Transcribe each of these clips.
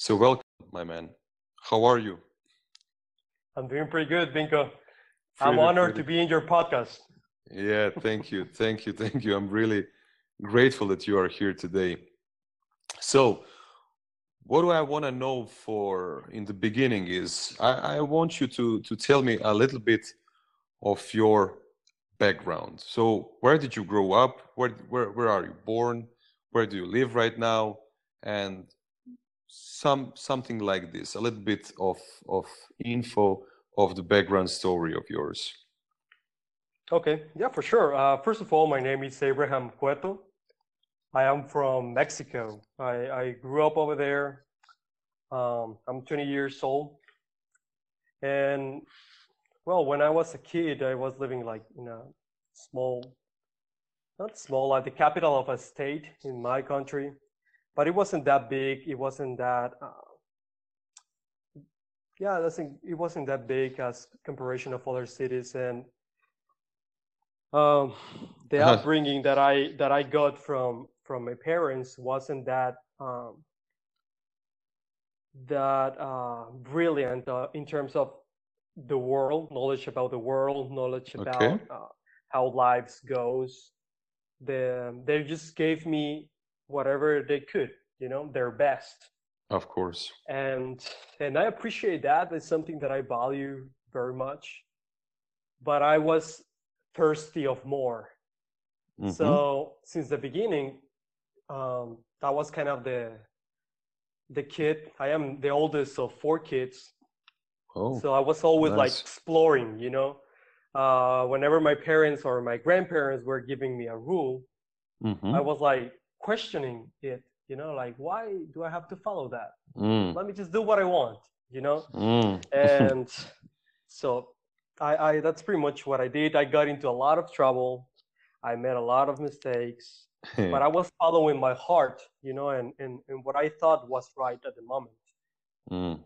So welcome, my man. How are you? I'm doing pretty good, Vinko. I'm honored pretty. to be in your podcast. Yeah, thank you, thank you, thank you. I'm really grateful that you are here today. So, what do I want to know for in the beginning is I, I want you to to tell me a little bit of your background. So, where did you grow up? Where where where are you born? Where do you live right now? And some something like this, a little bit of of info of the background story of yours. Okay, yeah, for sure. Uh, first of all, my name is Abraham Cueto. I am from Mexico. I, I grew up over there. Um, I'm 20 years old. And well, when I was a kid, I was living like in a small, not small, like the capital of a state in my country but it wasn't that big. It wasn't that, uh, yeah, I think it wasn't that big as comparison of other cities. And um, the uh-huh. upbringing that I that I got from from my parents wasn't that um, that uh, brilliant uh, in terms of the world, knowledge about the world, knowledge about okay. uh, how lives goes. The, they just gave me whatever they could, you know, their best. Of course. And and I appreciate that. It's something that I value very much. But I was thirsty of more. Mm-hmm. So since the beginning, um, that was kind of the the kid. I am the oldest of four kids. Oh, so I was always nice. like exploring, you know. Uh, whenever my parents or my grandparents were giving me a rule, mm-hmm. I was like, questioning it you know like why do i have to follow that mm. let me just do what i want you know mm. and so I, I that's pretty much what i did i got into a lot of trouble i made a lot of mistakes but i was following my heart you know and, and, and what i thought was right at the moment mm.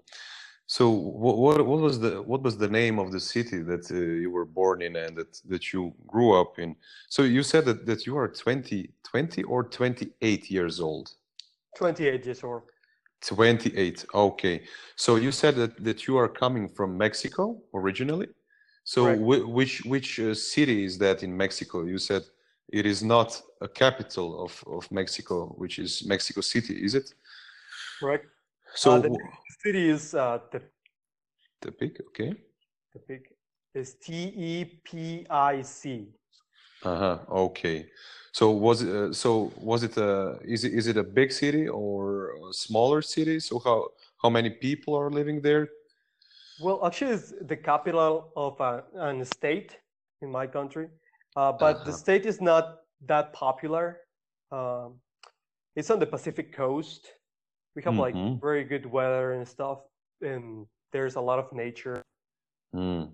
So what, what, what was the what was the name of the city that uh, you were born in and that that you grew up in? So you said that that you are 20, 20 or 28 years old. 28 years old. 28. Okay. So you said that that you are coming from Mexico originally. So which which uh, city is that in Mexico? You said it is not a capital of of Mexico, which is Mexico City, is it? Right. So uh, the city is uh, the Tepic, okay. Tepic is T E P I C. Uh huh. Okay. So was it? Uh, so was it a? Is it is it a big city or a smaller city? So how how many people are living there? Well, actually, it's the capital of a, an state in my country, uh, but uh-huh. the state is not that popular. Um, it's on the Pacific coast, we have mm-hmm. like very good weather and stuff and there's a lot of nature mm.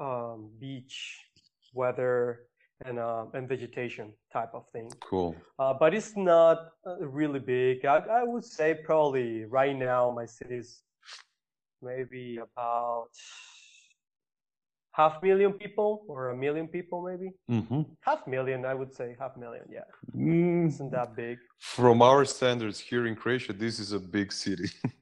um, beach weather and uh, and vegetation type of thing cool uh, but it's not uh, really big I, I would say probably right now my city is maybe about half million people or a million people maybe? Mm-hmm. half million i would say half million yeah. Mm. isn't that big? From our standards here in croatia this is a big city.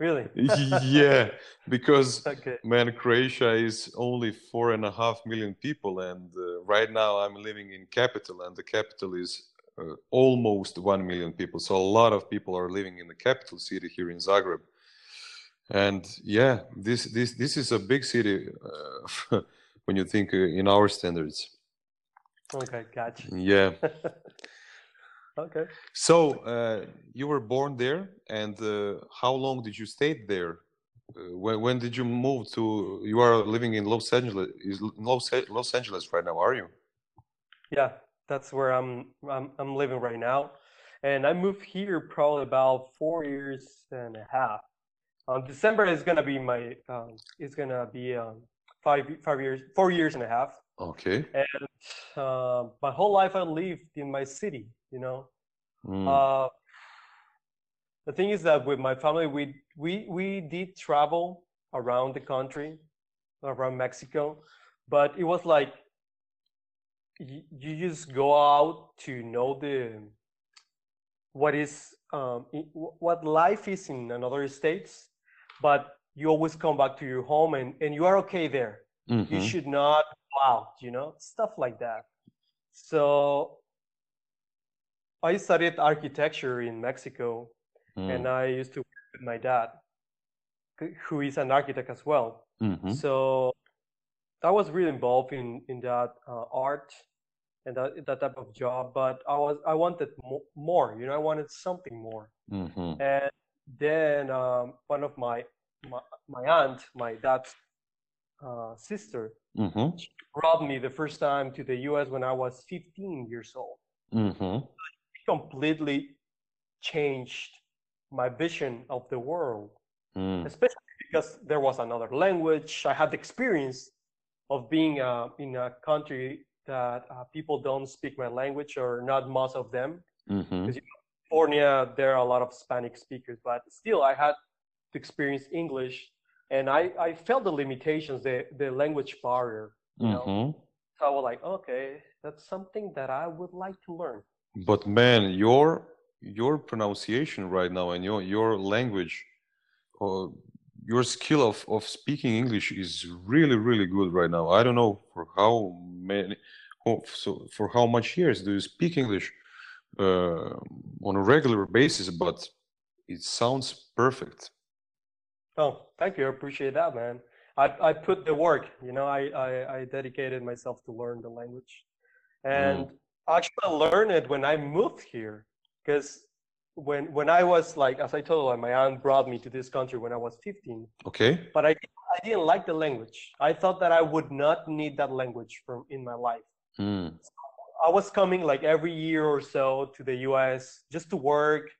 Really? Yeah because okay. man croatia is only four and a half million people and uh, right now i'm living in capital and the capital is uh, almost 1 million people. So a lot of people are living in the capital city here in zagreb and yeah this this this is a big city uh, when you think uh, in our standards. Okay gotcha. Yeah. Okay. So uh, you were born there and uh, how long did you stay there? Uh, when, when did you move to you are living in los angeles is los, los angeles right now are you? Yeah that's where i'm i'm, I'm living right now. And i moved here probably about four years and a half um, December is gonna be my um, it's gonna be um, five five years four years and a half. Okay. And uh, my whole life I lived in my city. You know. Mm. Uh, the thing is that with my family we we we did travel around the country, around Mexico, but it was like you, you just go out to know the what is um, what life is in another states, but you always come back to your home and, and you are okay there. Mm-hmm. You should not go out, you know, stuff like that. So I studied architecture in Mexico mm. and I used to work with my dad, who is an architect as well. Mm-hmm. So I was really involved in, in that uh, art and that, that type of job, but I was I wanted more, you know, I wanted something more. Mm-hmm. And then um, one of my, my, my aunt, my dad's uh, sister, mm-hmm. brought me the first time to the U.S. when I was 15 years old. Mm-hmm. completely changed my vision of the world, mm. especially because there was another language. I had the experience of being uh, in a country that uh, people don't speak my language or not most of them. Mm-hmm. California, there are a lot of Spanish speakers, but still, I had to experience English, and I, I felt the limitations, the the language barrier. You mm-hmm. know, so I was like, okay, that's something that I would like to learn. But man, your your pronunciation right now and your your language, uh, your skill of of speaking English is really really good right now. I don't know for how many, so for how much years do you speak English uh, on a regular basis, but it sounds perfect. Oh, thank you. I appreciate that, man. I, I put the work, you know, I, I, I dedicated myself to learn the language. And mm. I actually learned it when I moved here because when when I was like, as I told you, my aunt brought me to this country when I was 15. Okay. But I I didn't like the language. I thought that I would not need that language from in my life. Mm. So I was coming like every year or so to the U.S. just to work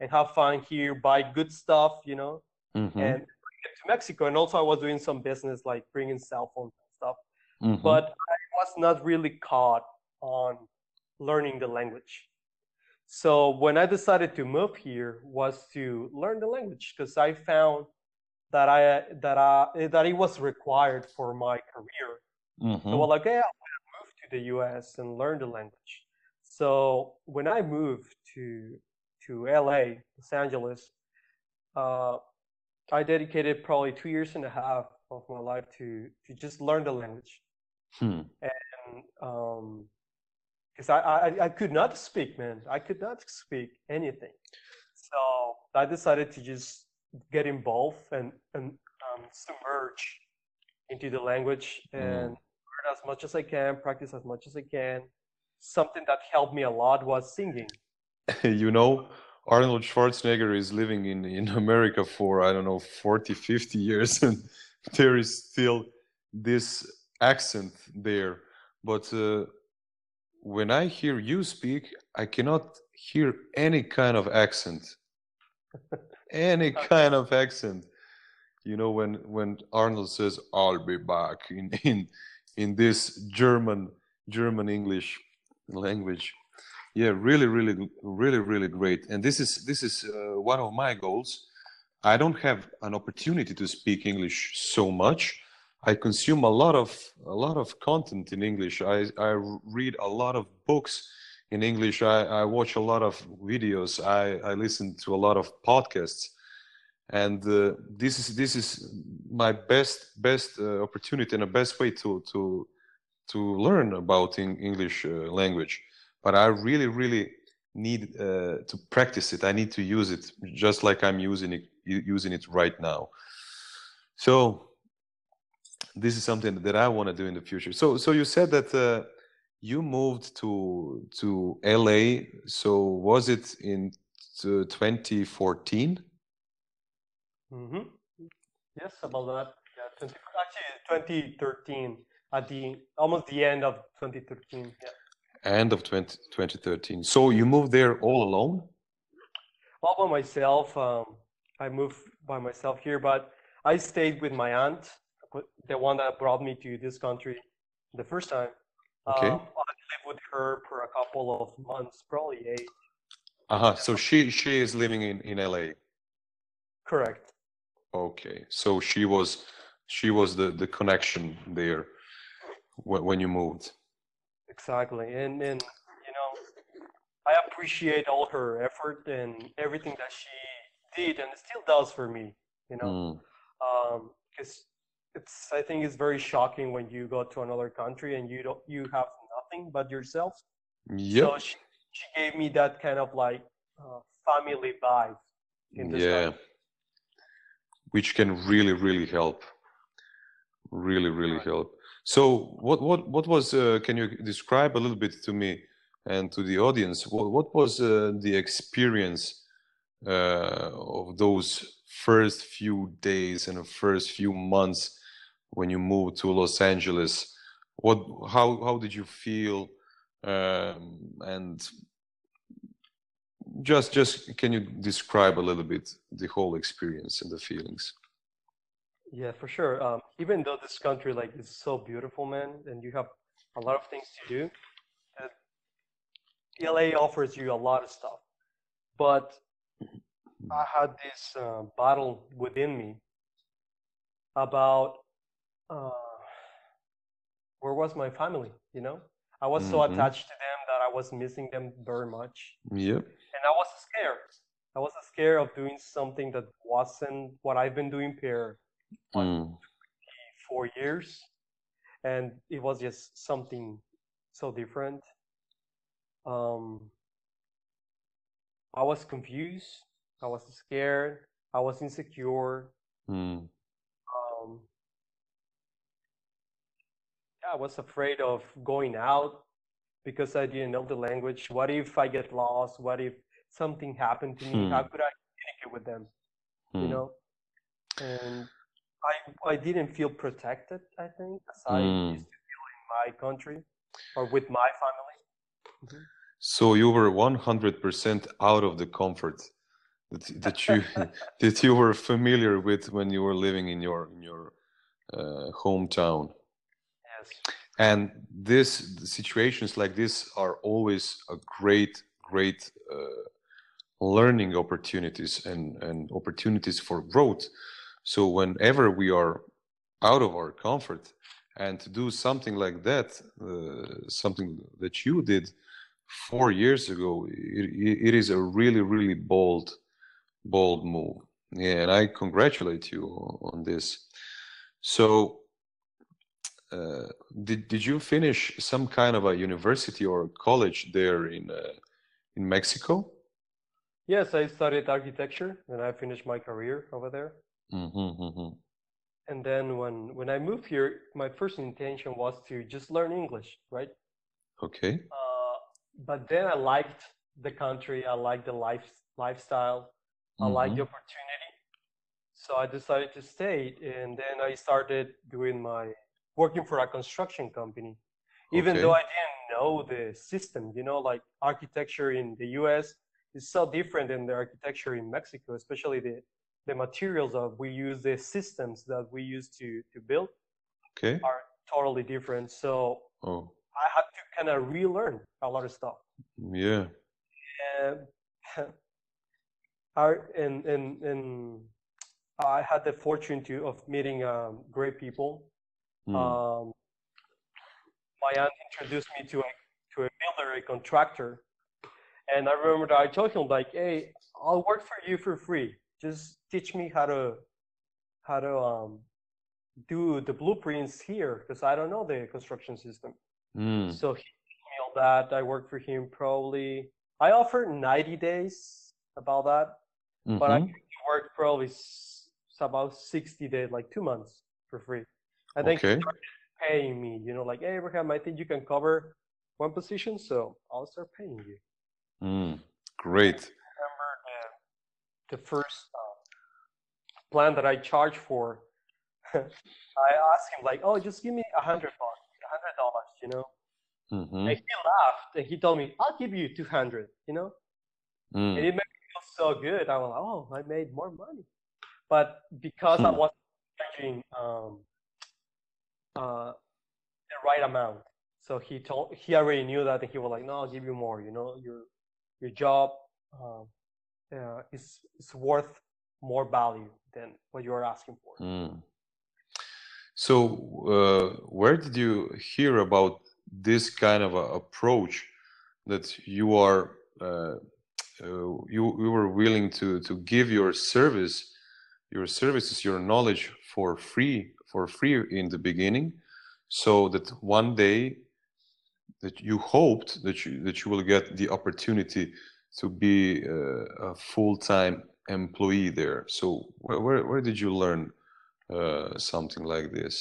and have fun here, buy good stuff, you know, mm-hmm. and to Mexico. And also I was doing some business like bringing cell phones and stuff. Mm-hmm. But I was not really caught on learning the language. So when I decided to move here was to learn the language because I found that I that I that it was required for my career. Mm-hmm. So well, like, yeah, I move to the U.S. and learn the language. So when I moved to to L.A., Los Angeles, uh, I dedicated probably two years and a half of my life to to just learn the language. Hmm. And um, because I, I, I could not speak, man. I could not speak anything. So I decided to just get involved and, and um, submerge into the language and mm. As much as I can, practice as much as I can. Something that helped me a lot was singing. you know, Arnold Schwarzenegger is living in, in America for, I don't know, 40, 50 years, and there is still this accent there. But uh, when I hear you speak, I cannot hear any kind of accent. any kind of accent. You know, when when Arnold says, "I'll be back" in in in this German German English language. Yeah, really, really, really, really great. And this is this is uh, one of my goals. I don't have an opportunity to speak English so much, I consume a lot of a lot of content in English. I, I read a lot of books in English. I, I watch a lot of videos. I, I listen to a lot of podcasts, and uh, this is this is my best best uh, opportunity and a best way to to to learn about English uh, language. But I really really need uh, to practice it. I need to use it just like I'm using it using it right now. So this is something that I want to do in the future. So, so you said that uh, you moved to to LA. So was it in 2014? Mm-hmm. Yes, about that. Yeah, 20, actually 2013 at the almost the end of 2013. Yeah. End of 20, 2013. So you moved there all alone? All by myself. Um, I moved by myself here, but I stayed with my aunt the one that brought me to this country the first time. Okay. Um, I lived with her for a couple of months, probably eight. Uh huh. So she she is living in in LA. Correct. Okay. So she was she was the the connection there when when you moved. Exactly, and and you know, I appreciate all her effort and everything that she did and still does for me. You know, because mm. um, it's I think it's very shocking when you go to another country and you don't you have nothing but yourself. Yeah. So she, she gave me that kind of like uh, family vibe. yeah. Country. Which can really really help. Really really right. help. So what what what was? Uh, can you describe a little bit to me and to the audience? What what was uh, the experience uh, of those first few days and the first few months when you moved to Los Angeles? What how how did you feel? Um, and just just can you describe a little bit the whole experience and the feelings? Yeah, for sure. Um, even though this country like is so beautiful, man, and you have a lot of things to do, uh, LA offers you a lot of stuff. But I had this uh, battle within me about uh, where was my family. You know, I was mm-hmm. so attached to them that I was missing them very much. Yep. I was scared. I was scared of doing something that wasn't what I've been doing here mm. four years, and it was just something so different. Um, I was confused. I was scared. I was insecure. Mm. Um, I was afraid of going out because I didn't know the language. What if I get lost? What if something happened to me? Mm. How could I communicate with them? Mm. You hmm. know, and I I didn't feel protected. I think as I used to feel in my country or with my family. Mm-hmm. So you were one hundred percent out of the comfort that that you that you were familiar with when you were living in your in your uh, hometown. Yes. And this situations like this are always a great great uh, learning opportunities and and opportunities for growth so whenever we are out of our comfort and to do something like that, uh, something that you did four years ago, it, it is a really, really bold, bold move. Yeah, and I congratulate you on this. So, uh, did did you finish some kind of a university or college there in uh, in Mexico? Yes, I studied architecture and I finished my career over there. Mm-hmm, mm-hmm. And then when when I moved here, my first intention was to just learn English, right? Okay. Uh, but then I liked the country. I liked the life lifestyle. I mm-hmm. liked the opportunity. So I decided to stay, and then I started doing my working for a construction company. Even okay. though I didn't know the system, you know, like architecture in the U.S. is so different than the architecture in Mexico, especially the the materials that we use, the systems that we use to to build, okay, are totally different. So oh. I had to kind of relearn a lot of stuff. Yeah. And and and I had the fortune to of meeting um, great people. Mm. Um, my aunt introduced me to a to a builder, a contractor, and I remember I told him like, "Hey, I'll work for you for free just teach me how to how to um, do the blueprints here because I don't know the construction system. Mm. So he me all that. I worked for him probably. I offered 90 days about that, mm-hmm. but I mm-hmm. worked probably about 60 days, like two months for free. And then okay. he started paying me, you know, like, hey, Abraham, I think you can cover one position, so I'll start paying you. Mm, great. I remember the, the first plan that I charged for, I asked him like, "Oh, just give me a hundred bucks, a hundred dollars," you know. Mm-hmm. And he laughed and he told me, "I'll give you two hundred, you know." Mm. And it made me feel so good. I was like, "Oh, I made more money," but because mm. I wasn't charging um, uh, the right amount, so he told he already knew that, and he was like, "No, I'll give you more. You know, your your job uh, uh, is is worth more value than what you are asking for. Mm. So, uh, where did you hear about this kind of approach that you are uh, uh, you you were willing to to give your service, your services, your knowledge for free for free in the beginning, so that one day that you hoped that you that you will get the opportunity to be uh, a full-time employee there. So where where, where did you learn uh, something like this?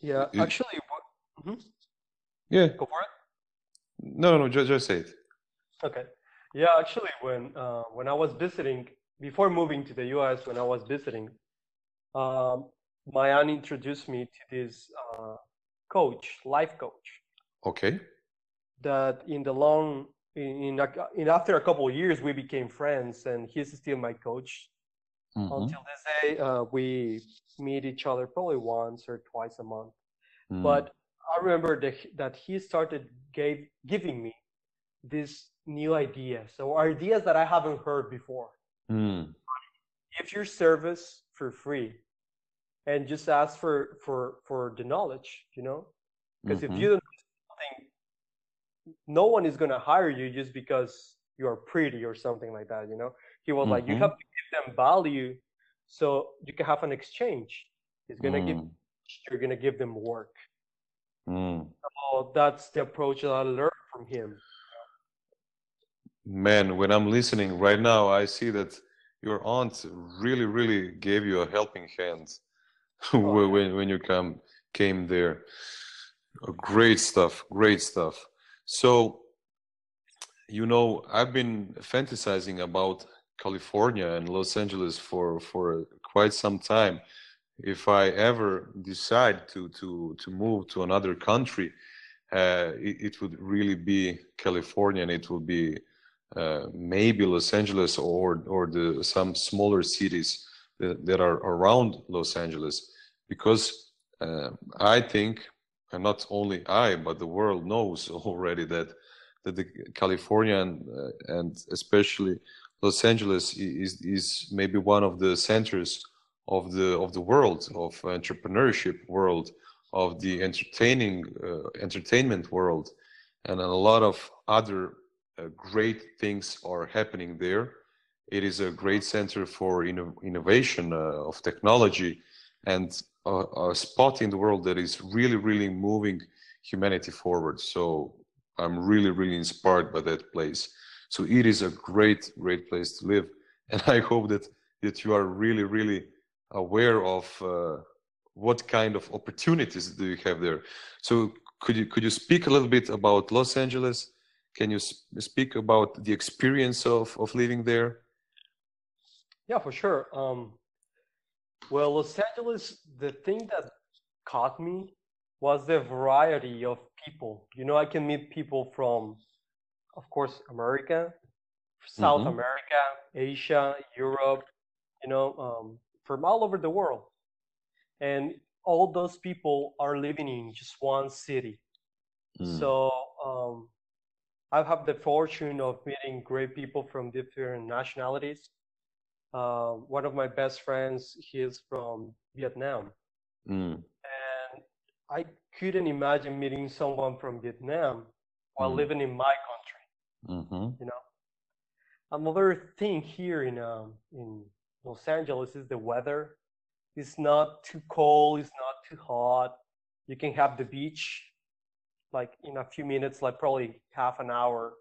Yeah, It- actually, what, Mhm. yeah, go for it. no, no, no, just, just say it. Okay. Yeah, actually, when uh, when I was visiting before moving to the U.S., when I was visiting, um, my aunt introduced me to this uh, coach, life coach, Okay. that in the long in in, after a couple of years we became friends, and he's still my coach Mhm, until this day. Uh, we meet each other probably once or twice a month. mm, But I remember that he- that he started gave giving me these new ideas, so ideas that I haven't heard before. mm, Give your service for free, and just ask for for for the knowledge. You know, because mhm, if you don't no one is gonna hire you just because you are pretty or something like that. You know, he was like, you Mhm. have to give them value, so you can have an exchange. He's gonna give mm, you're gonna give them work. mm. So that's the approach that I learned from him. Man, when I'm listening right now, I see that your aunt really, really gave you a helping hand Oh, when when you come came there. Great stuff, great stuff. So, you know, I've been fantasizing about California and Los Angeles for for quite some time. If I ever decide to to to move to another country, uh, it, it would really be California, and it would be uh, maybe Los Angeles or or the some smaller cities that, that are around Los Angeles, because uh, I think, and not only I, but the world knows already that that the California and, uh, and especially Los Angeles is is maybe one of the centers of the of the world of entrepreneurship world of the entertaining uh, entertainment world. And a lot of other uh, great things are happening there. It is a great center for inno- innovation uh, of technology. And a, a spot in the world that is really really moving humanity forward. So i'm really really inspired by that place. So it is a great great place to live. And i hope that that you are really really aware of uh, what kind of opportunities do you have there. So could you could you speak a little bit about los angeles? Can you speak about the experience of of living there? Yeah, for sure. Um, well, Los Angeles, the thing that caught me was the variety of people. You know, I can meet people from, of course, America, South Mhm. America, Asia, Europe, you know, um, from all over the world. And all those people are living in just one city. Mm. So um, I've had the fortune of meeting great people from different nationalities. Uh, one of my best friends, he is from Vietnam, Mm. and I couldn't imagine meeting someone from Vietnam while Mm. living in my country. Mhm. You know, another thing here in um, in Los Angeles is the weather. It's not too cold. It's not too hot. You can have the beach like in a few minutes, like probably half an hour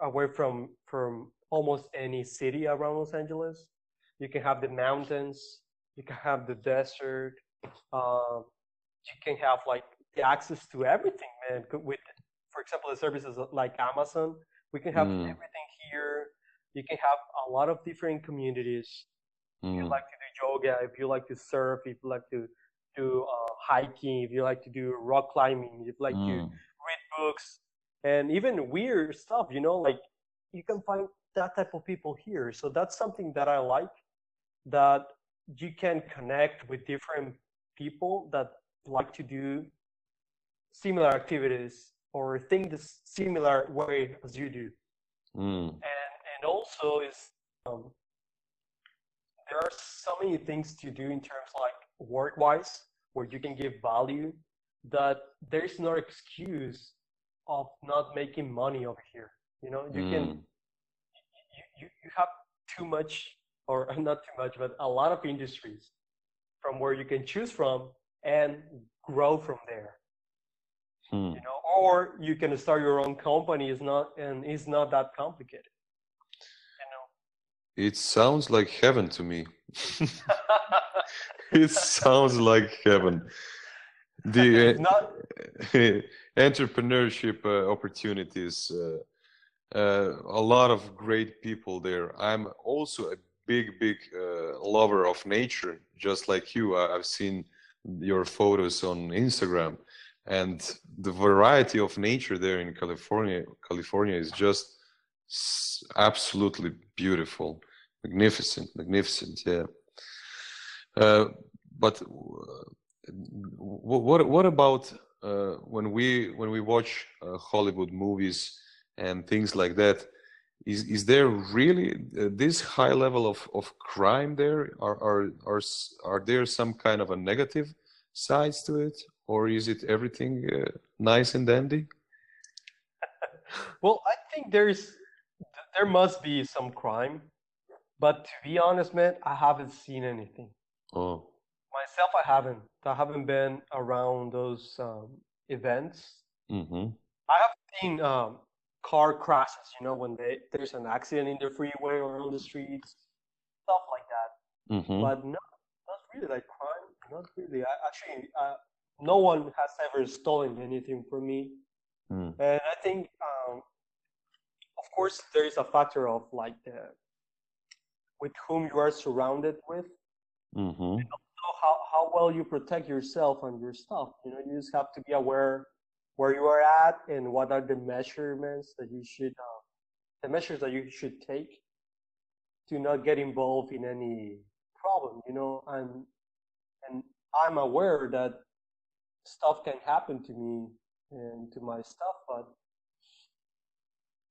away from from almost any city around Los Angeles. You can have the mountains. You can have the desert. Um, you can have like the access to everything, man. With, for example, the services like Amazon, we can have Mm. everything here. You can have a lot of different communities. If you Mm. like to do yoga, if you like to surf, if you like to do uh, hiking, if you like to do rock climbing, if you like to Mm. read books and even weird stuff you know like you can find that type of people here so that's something that i like that you can connect with different people that like to do similar activities or think the similar way as you do Mm. and and also is um, there are so many things to do in terms like work wise where you can give value that there's no excuse of not making money over here You know, you mm. can you, you, have too much or not too much, but a lot of industries from where you can choose from and grow from there. Hmm. You know, or you can start your own company. It's not and it's not that complicated. You know. It sounds like heaven to me. it sounds like heaven. The uh, not... entrepreneurship uh, opportunities. Uh, uh, a lot of great people there. I'm also a big, big uh, lover of nature, just like you. I, have seen your photos on Instagram, and the variety of nature there in California, California is just absolutely beautiful, magnificent, magnificent. Yeah. Uh, but uh, what what about uh, when we when we watch uh, Hollywood movies and things like that? is is there really uh, this high level of, of crime there? Are, are are are there some kind of a negative sides to it? Or is it everything uh, nice and dandy? Well i think there's there must be some crime. But to be honest man i haven't seen anything. Oh. Myself i haven't. I haven't been around those um, events. Mm-hmm. i have seen um, car crashes, you know, when they, there's an accident in the freeway or on the streets, stuff like that. Mm-hmm. But no, not really like crime. Not really. I, actually, uh, no one has ever stolen anything from me. Mm. And I think, um, of course, there is a factor of like the with whom you are surrounded with. Mm-hmm. And also how, how well you protect yourself and your stuff. You know, you just have to be aware where you are at and what are the measurements that you should uh, the measures that you should take to not get involved in any problem you know? And and i'm aware that stuff can happen to me and to my stuff but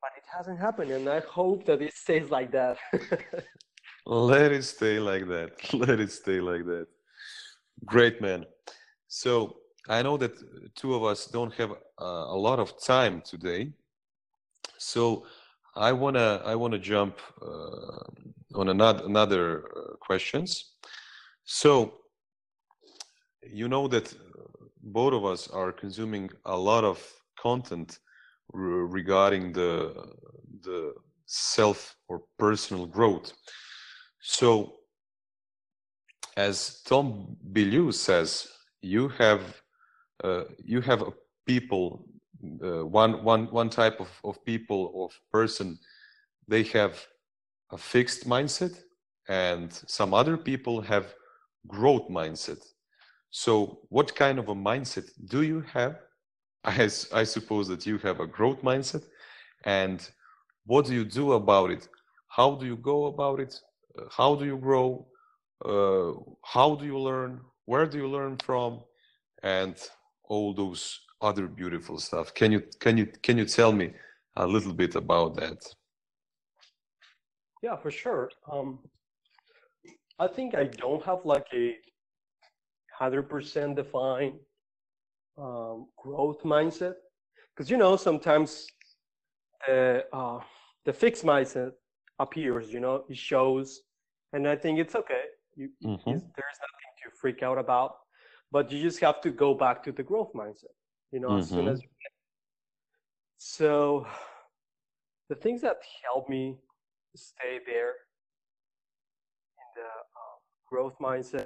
but it hasn't happened and i hope that it stays like that. Let it stay like that. Let it stay like that. Great man. So I know that two of us don't have uh, a lot of time today, so I wanna I wanna jump uh, on another another uh, questions. So you know that both of us are consuming a lot of content regarding the the self or personal growth. So as Tom Bilyeu says, you have you have a people uh, one one one type of, of people of person. They have a fixed mindset and some other people have growth mindset. So what kind of a mindset do you have? I, I suppose that you have a growth mindset. And what do you do about it? How do you go about it? Uh, how do you grow? Uh, how do you learn? Where do you learn from? And all those other beautiful stuff. Can you can you can you tell me a little bit about that? Yeah, for sure. Um, I think I don't have like a hundred percent defined um, growth mindset because you know sometimes the uh, the fixed mindset appears. You know, it shows, and I think it's okay. You, mm-hmm. There's nothing to freak out about but you just have to go back to the growth mindset you know mm-hmm. as soon as you can. so the things that help me stay there in the uh, growth mindset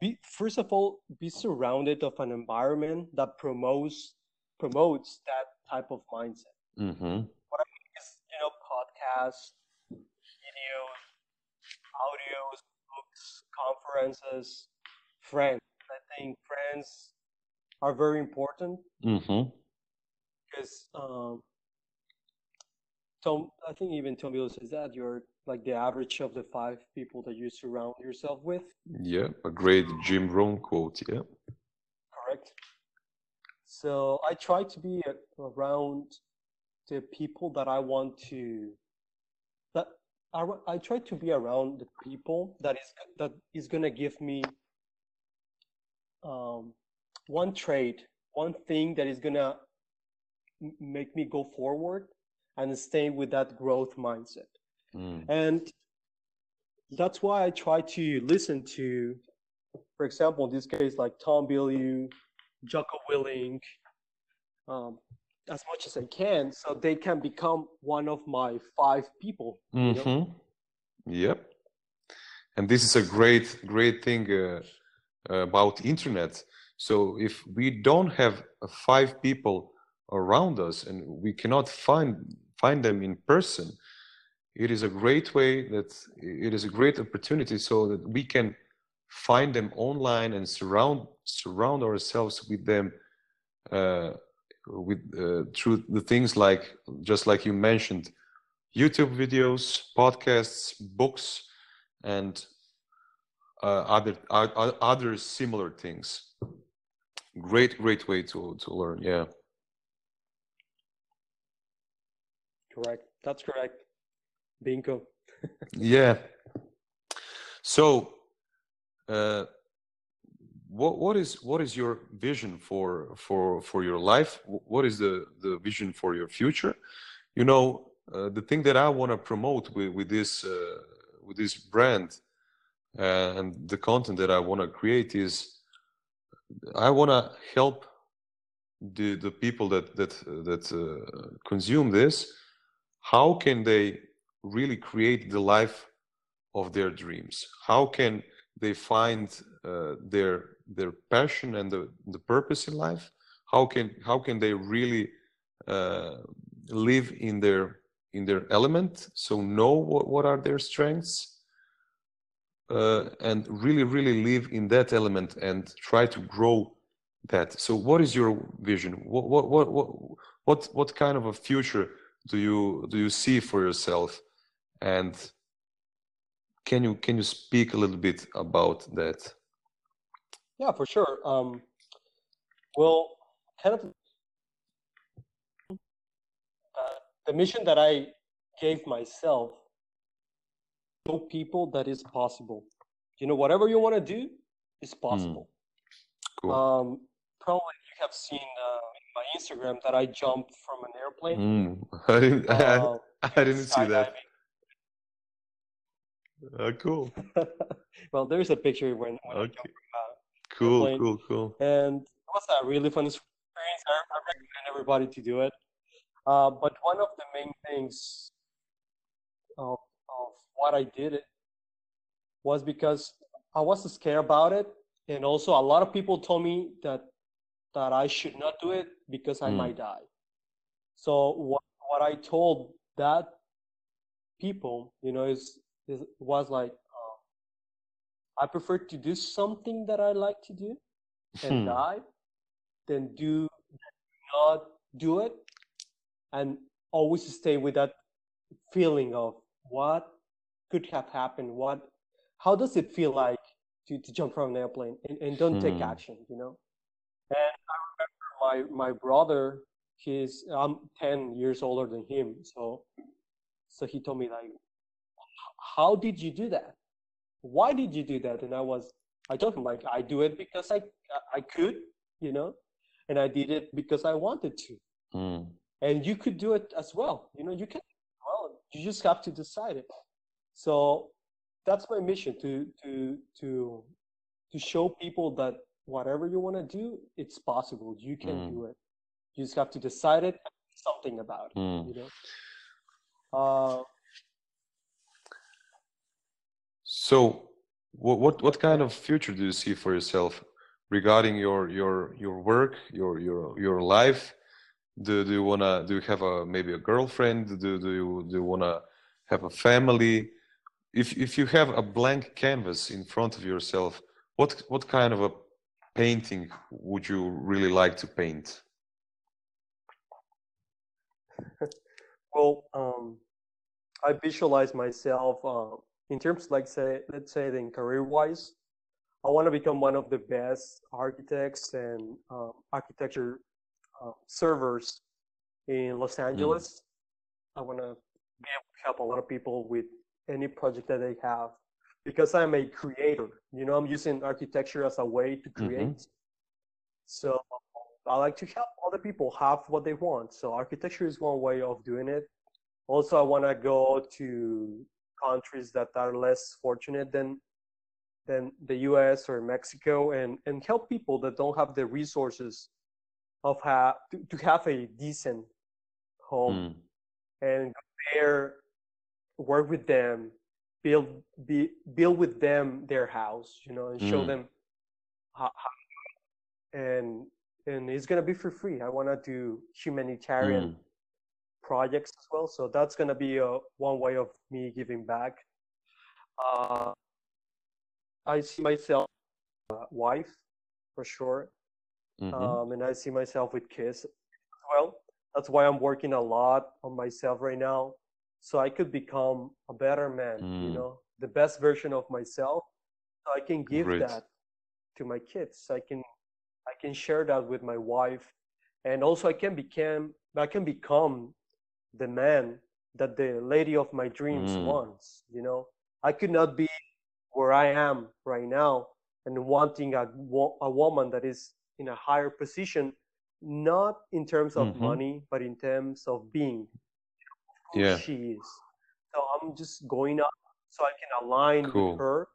be first of all be surrounded of an environment that promotes promotes that type of mindset mm-hmm. what i mean is you know podcasts videos audios books conferences friends. I think friends are very important mm-hmm. because um, Tom, I think even Tom Bilyeu says that you're like the average of the five people that you surround yourself with. Yeah, a great Jim Rohn quote. Yeah, correct. So I try to be around the people that I want to. That I, I try to be around the people that is that is gonna give me um, one trait, one thing that is gonna make me go forward, and stay with that growth mindset. Mm. And that's why I try to listen to, for example, in this case, like Tom Bilyeu, Jocko Willink, um, as much as I can, so they can become one of my five people. Mm-hmm. You know? Yep. And this is a great, great thing uh, about internet. So if we don't have five people around us and we cannot find find them in person, it is a great way that it is a great opportunity so that we can find them online and surround surround ourselves with them uh, with uh, through the things like just like you mentioned youtube videos podcasts books and other other similar things. Great great way to to learn yeah. Correct. That's correct. Bingo. Yeah. So uh, what what is what is your vision for for for your life? What is the the vision for your future? You know uh, the thing that i want to promote with with this uh, with this brand uh, and the content that i want to create is i want to help the the people that that that uh, consume this. How can they really create the life of their dreams? How can they find uh, their their passion and the, the purpose in life? How can how can they really uh, live in their in their element? So know what, what are their strengths uh, and really really live in that element and try to grow that. So what is your vision? What what what what what, kind of a future do you do you see for yourself? And can you can you speak a little bit about that? Yeah, for sure. Um, well, kind of uh, the mission that I gave myself show people that is possible. You know, whatever you want to do is hmm. possible. Mm. Cool. Um, probably you have seen uh, my Instagram that I jumped from an airplane. Mm. I didn't, uh, I, I didn't see that. Uh, cool. well, there's a picture when, when okay. I jumped from Cool, cool, cool. And it was a really fun experience. I, I recommend everybody to do it. Uh, but one of the main things of, of what I did it was because I was scared about it, and also a lot of people told me that that I should not do it because I mm. might die. So what what I told that people, you know, is, is was like I prefer to do something that I like to do and hmm. die than do not do it and always stay with that feeling of what could have happened what how does it feel like to, to jump from an airplane and, and don't hmm. take action you know and i remember my my brother he's i'm 10 years older than him so so he told me like how did you do that why did you do that? And I was, I told him like, I do it because I, I could, you know, and I did it because I wanted to. Mm. And you could do it as well. You know, you can, well, you just have to decide it. So that's my mission to, to, to, to show people that whatever you want to do, it's possible. You can mm. do it. You just have to decide it, something about it, mm. you know? Uh, so, what, what what kind of future do you see for yourself regarding your your your work, your your your life? Do, do you wanna do you have a maybe a girlfriend? Do do you do you wanna have a family? If if you have a blank canvas in front of yourself, what what kind of a painting would you really like to paint? well, um, I visualize myself uh, in terms like say let's say in career wise i want to become one of the best architects and um, architecture uh, servers in los mm. angeles mm. i want to be able to help a lot of people with any project that they have because i'm a creator you know i'm using architecture as a way to mm-hmm. create mm-hmm. so i like to help other people have what they want so architecture is one way of doing it Also, I want to go to countries that are less fortunate than than the U.S. or Mexico, and and help people that don't have the resources of have to, to have a decent home mm. and there work with them build be, build with them their house you know and show mm. them how, how, and and it's gonna be for free i want to do humanitarian mm. projects as well so that's gonna be a, one way of me giving back uh, i see myself uh, wife for sure mm-hmm. um, and i see myself with kids as well that's why i'm working a lot on myself right now so I could become a better man, mm. you know, the best version of myself. So I can give Great. that to my kids. I can I can share that with my wife, and also I can become I can become the man that the lady of my dreams mm. wants. You know, I could not be where I am right now and wanting a a woman that is in a higher position, not in terms of mm-hmm. money, but in terms of being yeah. she is. So I'm just going up so I can align cool. with her.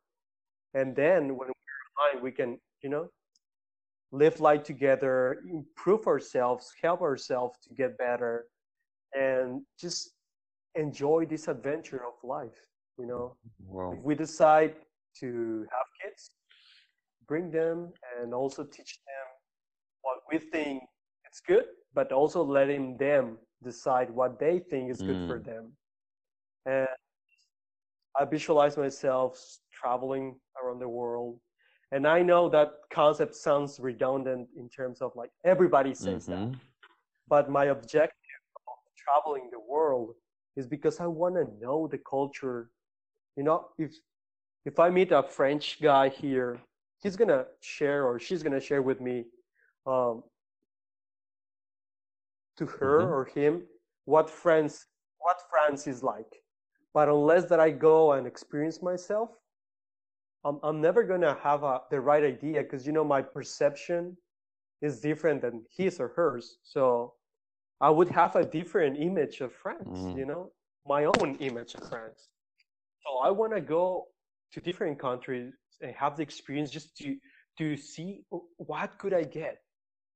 And then when we're aligned, we can, you know, live life together, improve ourselves, help ourselves to get better, and just enjoy this adventure of life. You know, wow. if we decide to have kids, bring them and also teach them what we think it's good, but also letting them decide what they think is good mm. for them. And I visualize myself traveling around the world. And I know that concept sounds redundant in terms of like everybody says mm-hmm. that. But my objective of traveling the world is because I want to know the culture. You know, if if I meet a French guy here, he's gonna share or she's gonna share with me um, to her mm-hmm. or him what France what France is like. But unless that I go and experience myself, I'm I'm never gonna have a, the right idea because you know my perception is different than his or hers. So I would have a different image of France, mm. you know, my own image of France. So I want to go to different countries and have the experience just to to see what could I get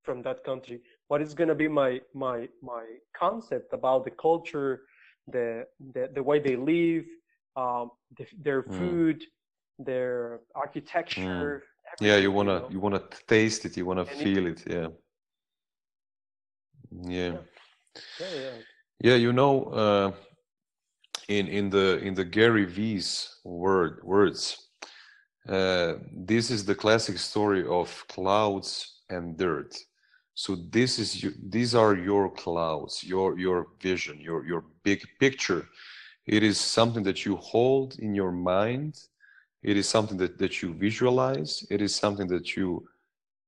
from that country what is going to be my my my concept about the culture the the, the way they live um, the, their mm. food mm. their architecture mm. yeah you want to you, know? you want to taste it you want to feel it, yeah yeah yeah yeah, yeah you know uh, in in the in the Gary Vee's word words uh, this is the classic story of clouds and dirt so this is you, these are your clouds your your vision your your big picture. It is something that you hold in your mind. It is something that, that you visualize. It is something that you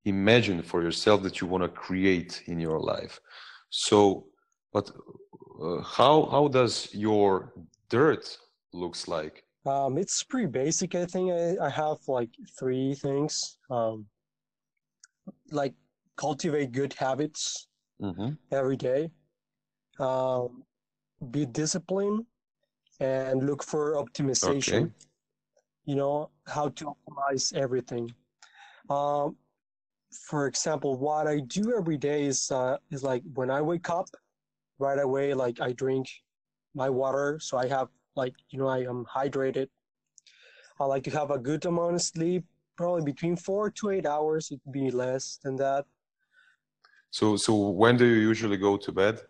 imagine for yourself that you want to create in your life. So but uh, how how does your dirt looks like? Um, it's pretty basic i think. I, I have like three things. Um, like cultivate good habits mm-hmm. every day, um, be disciplined, and look for optimization. Okay. You know how to optimize everything. Um, for example, what I do every day is uh, is like when I wake up, right away, like I drink my water, so I have like you know I am hydrated. I like to have a good amount of sleep, probably between four to eight hours. It would be less than that. So, so when do you usually go to bed?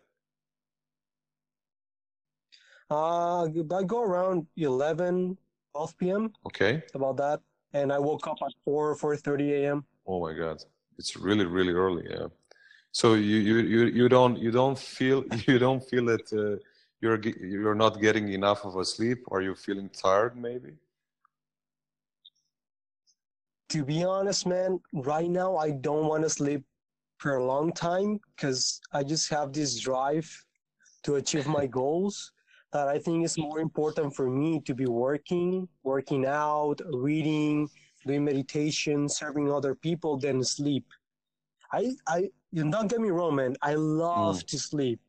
Uh, I go around 11, 12 p.m. Okay. About that. And I woke up at 4, 4.30 a.m. Oh my God. It's really, really early. Yeah. So you, you, you, you don't, you don't feel, you don't feel that uh, you're, you're not getting enough of a sleep. Are you feeling tired maybe? To be honest, man, right now I don't want to sleep for a long time because I just have this drive to achieve my goals that I think is more important for me to be working, working out, reading, doing meditation, serving other people than sleep. I, I, you don't get me wrong, man. I love mm. to sleep.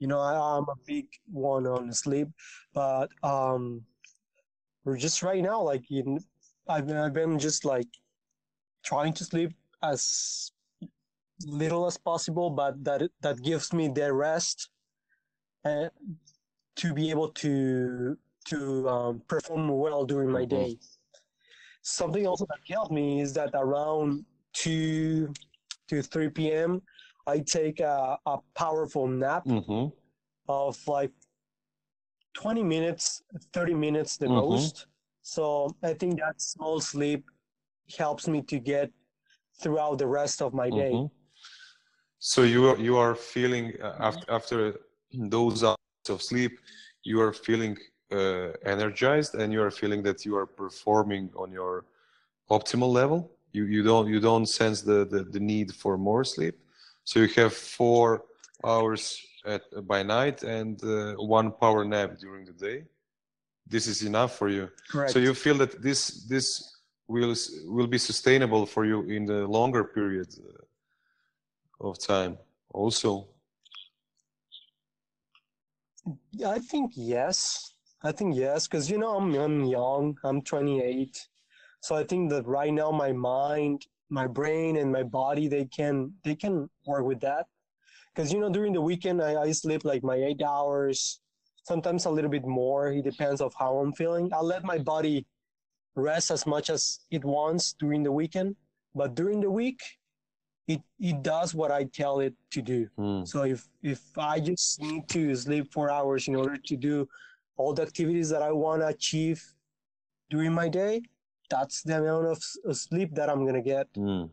You know, I, am a big one on sleep, but um, we're just right now, like in, I've, I've been just like trying to sleep as little as possible, but that that gives me the rest and to be able to to um, perform well during my mm-hmm. day. Something also that helped me is that around two to three p.m. I take a, a powerful nap mm-hmm. of like twenty minutes, thirty minutes the mm-hmm. most. So I think that small sleep helps me to get throughout the rest of my day. Mm-hmm. So you are, you are feeling uh, after after those hours of sleep, you are feeling uh, energized and you are feeling that you are performing on your optimal level. You you don't you don't sense the the, the need for more sleep. So you have four hours at by night and uh, one power nap during the day. This is enough for you. Correct. So you feel that this this will will be sustainable for you in the longer period uh, of time also? I think yes. I think yes because you know I'm, I'm young. I'm 28 so i think that right now my mind my brain and my body they can they can work with that. Because you know during the weekend I, I sleep like my eight hours sometimes a little bit more. It depends of how i'm feeling. I let my body rest as much as it wants during the weekend, but during the week, it it does what I tell it to do. Mm. So if if I just need to sleep four hours in order to do all the activities that I want to achieve during my day, that's the amount of, sleep that I'm gonna get. Mm.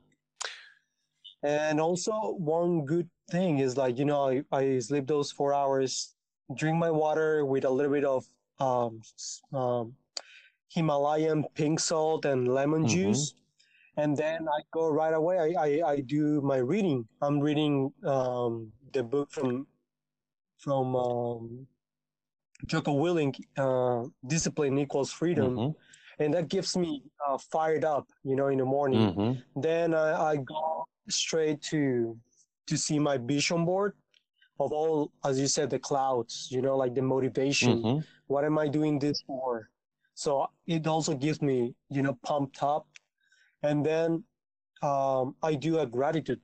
And also, one good thing is like you know I, I sleep those four hours, drink my water with a little bit of um, um, Himalayan pink salt and lemon mm-hmm. juice. And then I go right away. I, I, I do my reading. I'm reading um, the book from from um, Jocko Willink, uh, Discipline Equals Freedom. Mm-hmm. And that gives me uh, fired up, you know, in the morning. Mm-hmm. Then I, I go straight to to see my vision board of all, as you said, the clouds, you know, like the motivation. Mm-hmm. What am I doing this for? So it also gives me, you know, pumped up. And then um, I do a gratitude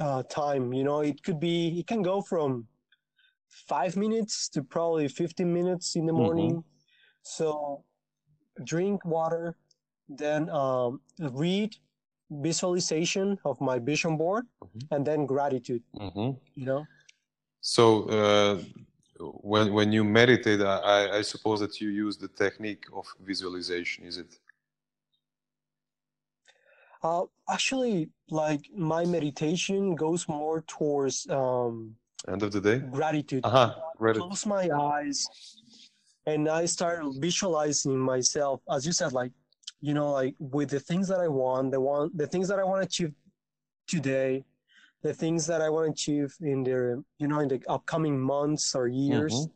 uh, time. You know, it could be, it can go from five minutes to probably 15 minutes in the mm-hmm. morning. Mm-hmm. So drink water, then um, read visualization of my vision board, mm-hmm. and then gratitude. Mm-hmm. You know. So uh, when when you meditate, I, I suppose that you use the technique of visualization. Is it? Uh, actually, like my meditation goes more towards um, end of the day gratitude. Uh-huh. Close my eyes, and I start visualizing myself, as you said, like you know, like with the things that I want, the one, the things that I want to achieve today, the things that I want to achieve in the you know in the upcoming months or years. Mm-hmm.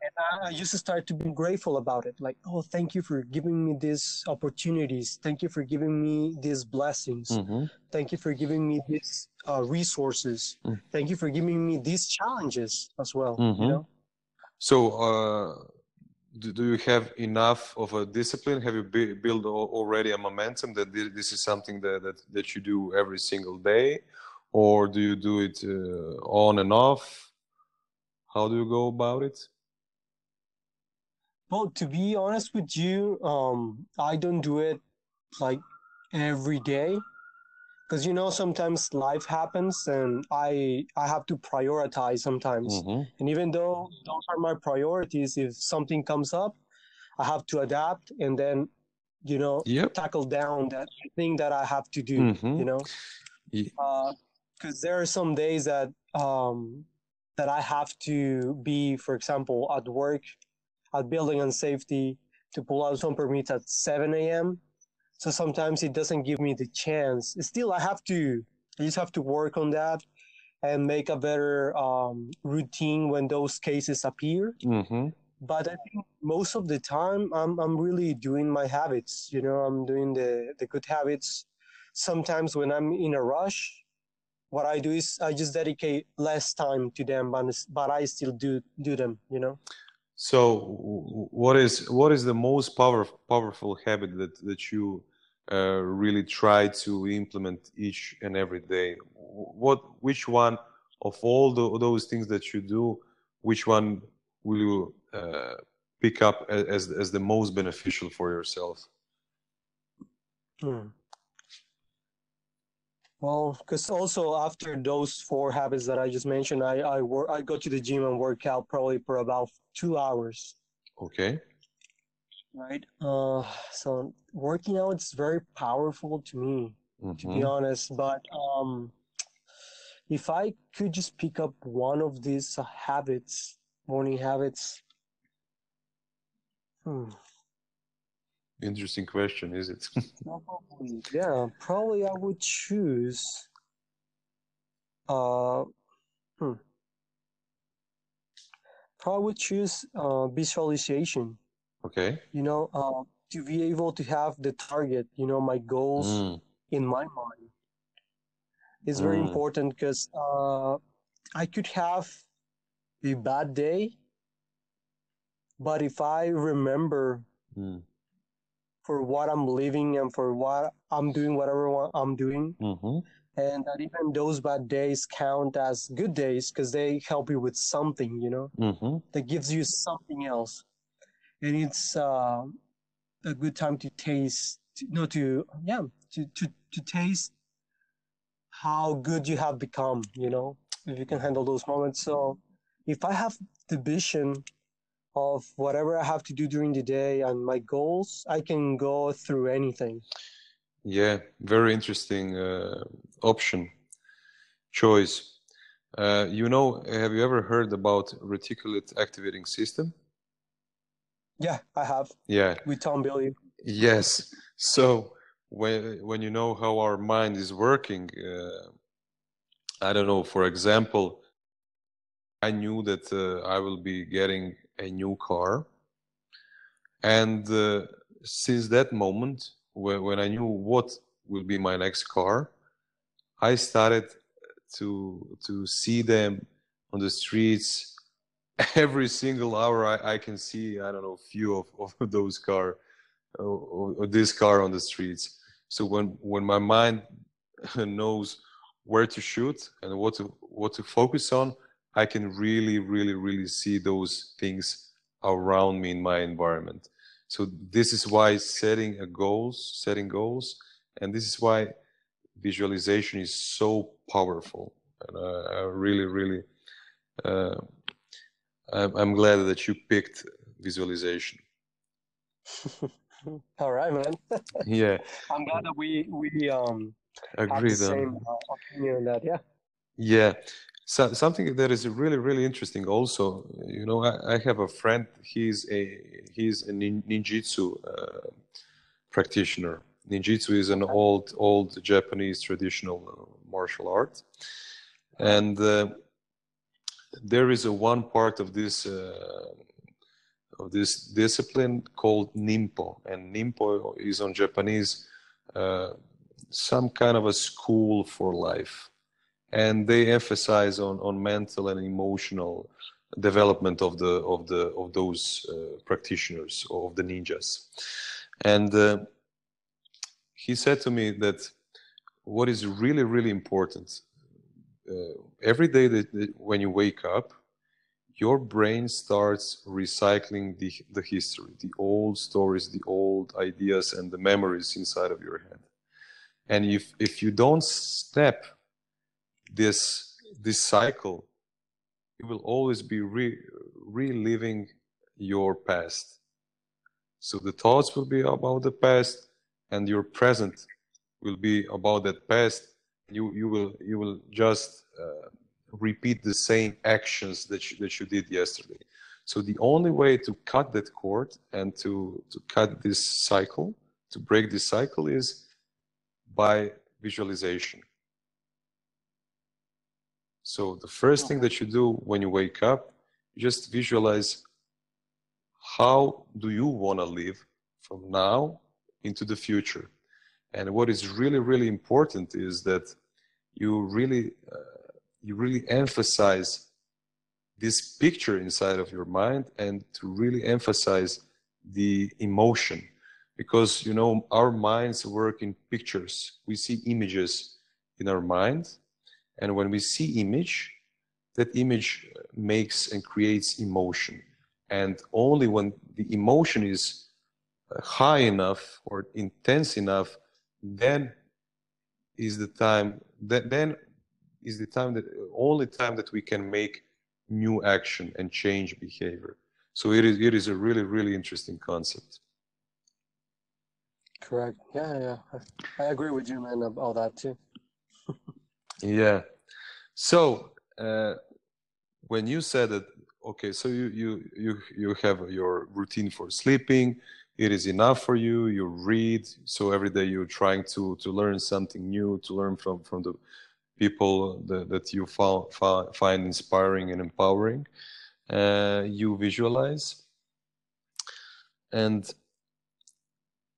And I, used to start to be grateful about it. Like, oh, thank you for giving me these opportunities. Thank you for giving me these blessings. Mm-hmm. Thank you for giving me these uh, resources. Mm-hmm. Thank you for giving me these challenges as well. Mm-hmm. know. So, uh, do, do, you have enough of a discipline? Have you built already a momentum that this is something that, that, that you do every single day? or do you do it uh, on and off? How do you go about it? Well, to be honest with you, um, I don't do it like every day because you know sometimes life happens and I I have to prioritize sometimes. Mm-hmm. And even though those are my priorities, if something comes up, I have to adapt and then you know yep. tackle down that thing that I have to do. Mm-hmm. You know. Yeah. Uh, because there are some days that um, that I have to be, for example, at work, at building and safety, to pull out some permits at 7 a.m. So sometimes it doesn't give me the chance. Still, I have to. I just have to work on that and make a better um, routine when those cases appear. Mm-hmm. But I think most of the time, I'm I'm really doing my habits. You know, I'm doing the the good habits. Sometimes when I'm in a rush, what I do is I just dedicate less time to them, but but I still do do them. You know. So, what is what is the most power, powerful habit that that you uh, really try to implement each and every day? What which one of all the, those things that you do, which one will you uh, pick up as as the most beneficial for yourself? Hmm. Well, because also after those four habits that I just mentioned, I I work I go to the gym and work out probably for about two hours. Okay. Right. Uh, so working out is very powerful to me, mm-hmm. to be mm-hmm. honest. But um, if I could just pick up one of these habits, morning habits. Hmm. Interesting question, is it? probably, yeah. Probably I would choose. Uh, hmm. Probably would choose uh, visualization. Okay. You know, uh, to be able to have the target, you know, my goals mm. in my mind is very mm. important because uh, I could have a bad day, but if I remember mm for what I'm living and for what I'm doing, whatever I'm doing. Mm-hmm. And that even those bad days count as good days because they help you with something, you know, mm-hmm. that gives you something else. And it's uh, a good time to taste, no, to, yeah, to, to, to taste how good you have become, you know, if you can handle those moments. So if I have the vision of whatever I have to do during the day and my goals, I can go through anything. Yeah, very interesting uh, option choice. Uh, you know, have you ever heard about reticular activating system? Yeah, I have. Yeah, with Tom Bilyeu. Yes. So when when you know how our mind is working, uh, I don't know. For example, I knew that uh, I will be getting a new car. And uh, since that moment, when, when I knew what will be my next car, I started to to see them on the streets every single hour. I, I can see I don't know few of, of those car or, or this car on the streets. So when when my mind knows where to shoot and what to what to focus on, I can really, really, really see those things around me in my environment. So this is why setting a goals, setting goals, and this is why visualization is so powerful. And uh, I really, really, uh, I'm glad that you picked visualization. All right, man. yeah. I'm glad that we we um agree have the same uh, opinion on that. Yeah. Yeah so, something that is really really interesting also you know i, I have a friend he's a he's a ninjutsu uh, practitioner. Ninjutsu is an old old japanese traditional uh, martial art. And uh, there is a one part of this uh, of this discipline called ninpo. And ninpo is on japanese uh, some kind of a school for life and they emphasize on, on mental and emotional development of the of the of those uh, practitioners of the ninjas. And uh, he said to me that what is really really important uh, every day that, that, when you wake up your brain starts recycling the, the history the old stories the old ideas and the memories inside of your head. And if if you don't step this this cycle you will always be re- reliving your past. So the thoughts will be about the past and your present will be about that past. You you will you will just uh, repeat the same actions that you, that you did yesterday. So the only way to cut that cord and to to cut this cycle to break this cycle is by visualization so the first thing that you do when you wake up, you just visualize how do you want to live from now into the future. And what is really, really important is that you really uh, you really emphasize this picture inside of your mind and to really emphasize the emotion because you know our minds work in pictures we see images in our mind and when we see image that image makes and creates emotion and only when the emotion is uh, high enough or intense enough then is the time that then is the time that only time that we can make new action and change behavior. So it is it is a really really interesting concept. Correct. Yeah, yeah. I agree with you, man, about that too. Yeah. So uh, when you said that, okay, so you you you you have your routine for sleeping. It is enough for you. You read. So every day you're trying to to learn something new, to learn from from the people that, that you found, find inspiring and empowering. Uh, you visualize. And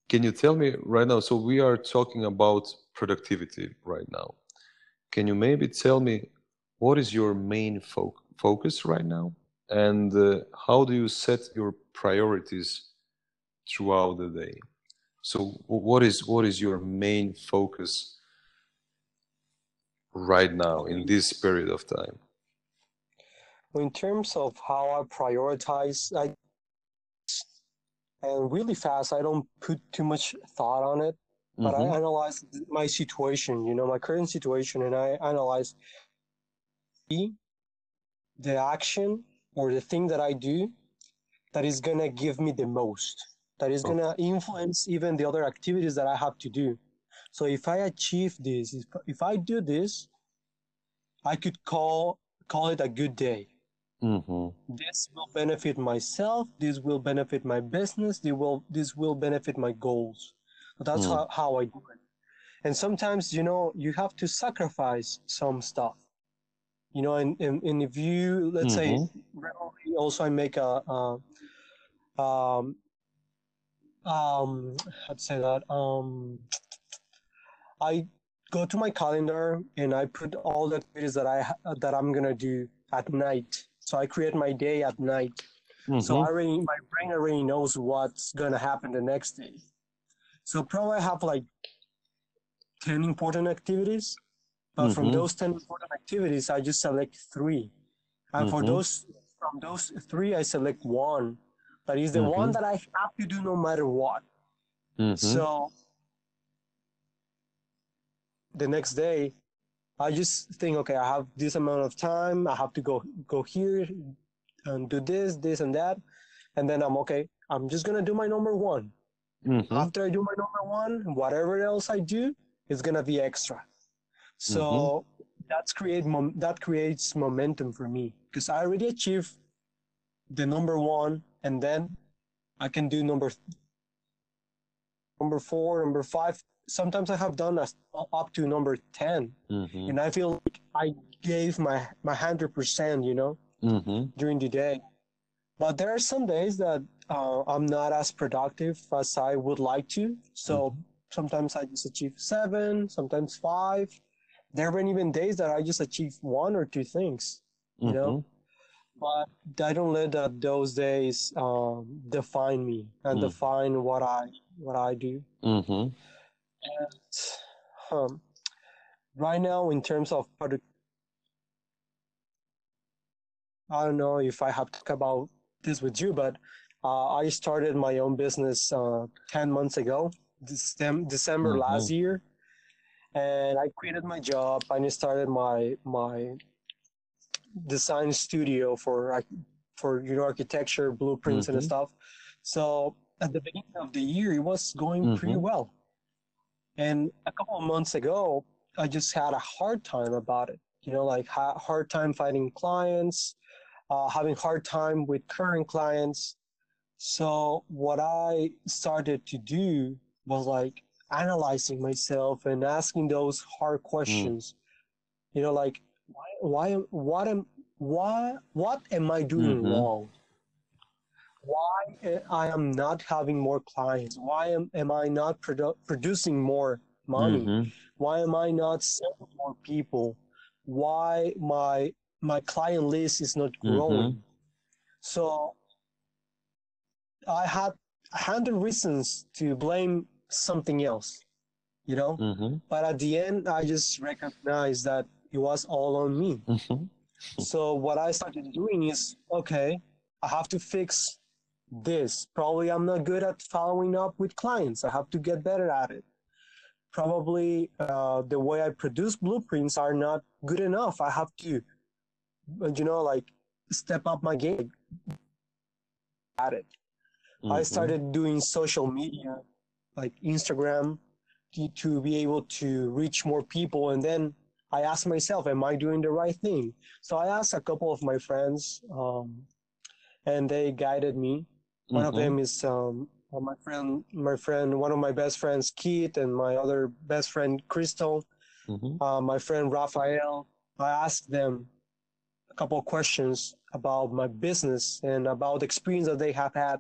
can you tell me right now? So, we are talking about productivity right now. Can you maybe tell me what is your main fo- focus right now? And uh, how do you set your priorities throughout the day? So, what is what is your main focus right now in this period of time? In terms of how I prioritize, I and really fast, I don't put too much thought on it, but mm-hmm. I analyze my situation, you know, my current situation, and I analyze the action or the thing that I do that is gonna give me the most, that is gonna influence even the other activities that I have to do. So if I achieve this, if, if I do this, I could call call it a good day. Mm-hmm. This will benefit myself. This will benefit my business. This will this will benefit my goals. That's mm. how, how I do it. And sometimes, you know, you have to sacrifice some stuff. You know, and, and, and if you let's mm-hmm. say also I make a, a um um to say that um I go to my calendar and I put all the activities that I that I'm gonna do at night. So I create my day at night. Mm-hmm. So I already my brain already knows what's gonna happen the next day. So probably I have like ten important activities, but mm-hmm. from those ten important activities, I just select three, and mm-hmm. for those from those three, I select one. That is the one mm-hmm. that I have to do no matter what. Mm-hmm. So the next day, I just think, okay, I have this amount of time. I have to go go here and do this, this, and that, and then I'm okay. I'm just gonna do my number one. Mm-hmm. After I do my number one, whatever else I do is gonna be extra. So mm-hmm. that's create mom- that creates momentum for me because I already achieved the number one, and then I can do number number four, number five, sometimes I have done a, up to number 10 mm-hmm. and I feel like I gave my my hundred percent, you know, mm-hmm. during the day. But there are some days that uh, I'm not as productive as I would like to. So mm-hmm. sometimes I just achieve seven, sometimes five. There have been even days that I just achieve one or two things, you know. Mm-hmm. But I don't let that those days um, define me and mm. define what I what I do. Mm-hmm. And um, right now, in terms of product, I don't know if I have to talk about this with you, but uh, I started my own business uh, 10 months ago, December mm-hmm. last year. And I quitted my job and I started my my design studio for for you know architecture blueprints mm-hmm. and stuff. So at the beginning of the year, it was going mm-hmm. pretty well. And a couple of months ago, I just had a hard time about it. You know, like hard time finding clients, uh, having hard time with current clients. So what I started to do was like analyzing myself and asking those hard questions. Mm. You know, like why, why, what am, why, what am I doing mm-hmm. wrong? why I am not having more clients? Why am, am I not produ- producing more money? Mm-hmm. Why am I not serving more people? Why my my client list is not growing? Mm-hmm. So I had a hundred reasons to blame something else, you know. Mm-hmm. But at the end, I just recognized that it was all on me. Mm-hmm. so what I started doing is okay, I have to fix this. Probably I'm not good at following up with clients. I have to get better at it. Probably uh, the way I produce blueprints are not good enough. I have to, you know, like step up my game at it. Mm-hmm. I started doing social media, like Instagram, to, to be able to reach more people. And then I asked myself, am I doing the right thing? So I asked a couple of my friends, um, and they guided me. One mm-hmm. of them is um, my friend, my friend, one of my best friends, Keith, and my other best friend, Crystal. Mm-hmm. Uh, my friend Raphael. I asked them a couple of questions about my business and about the experience that they have had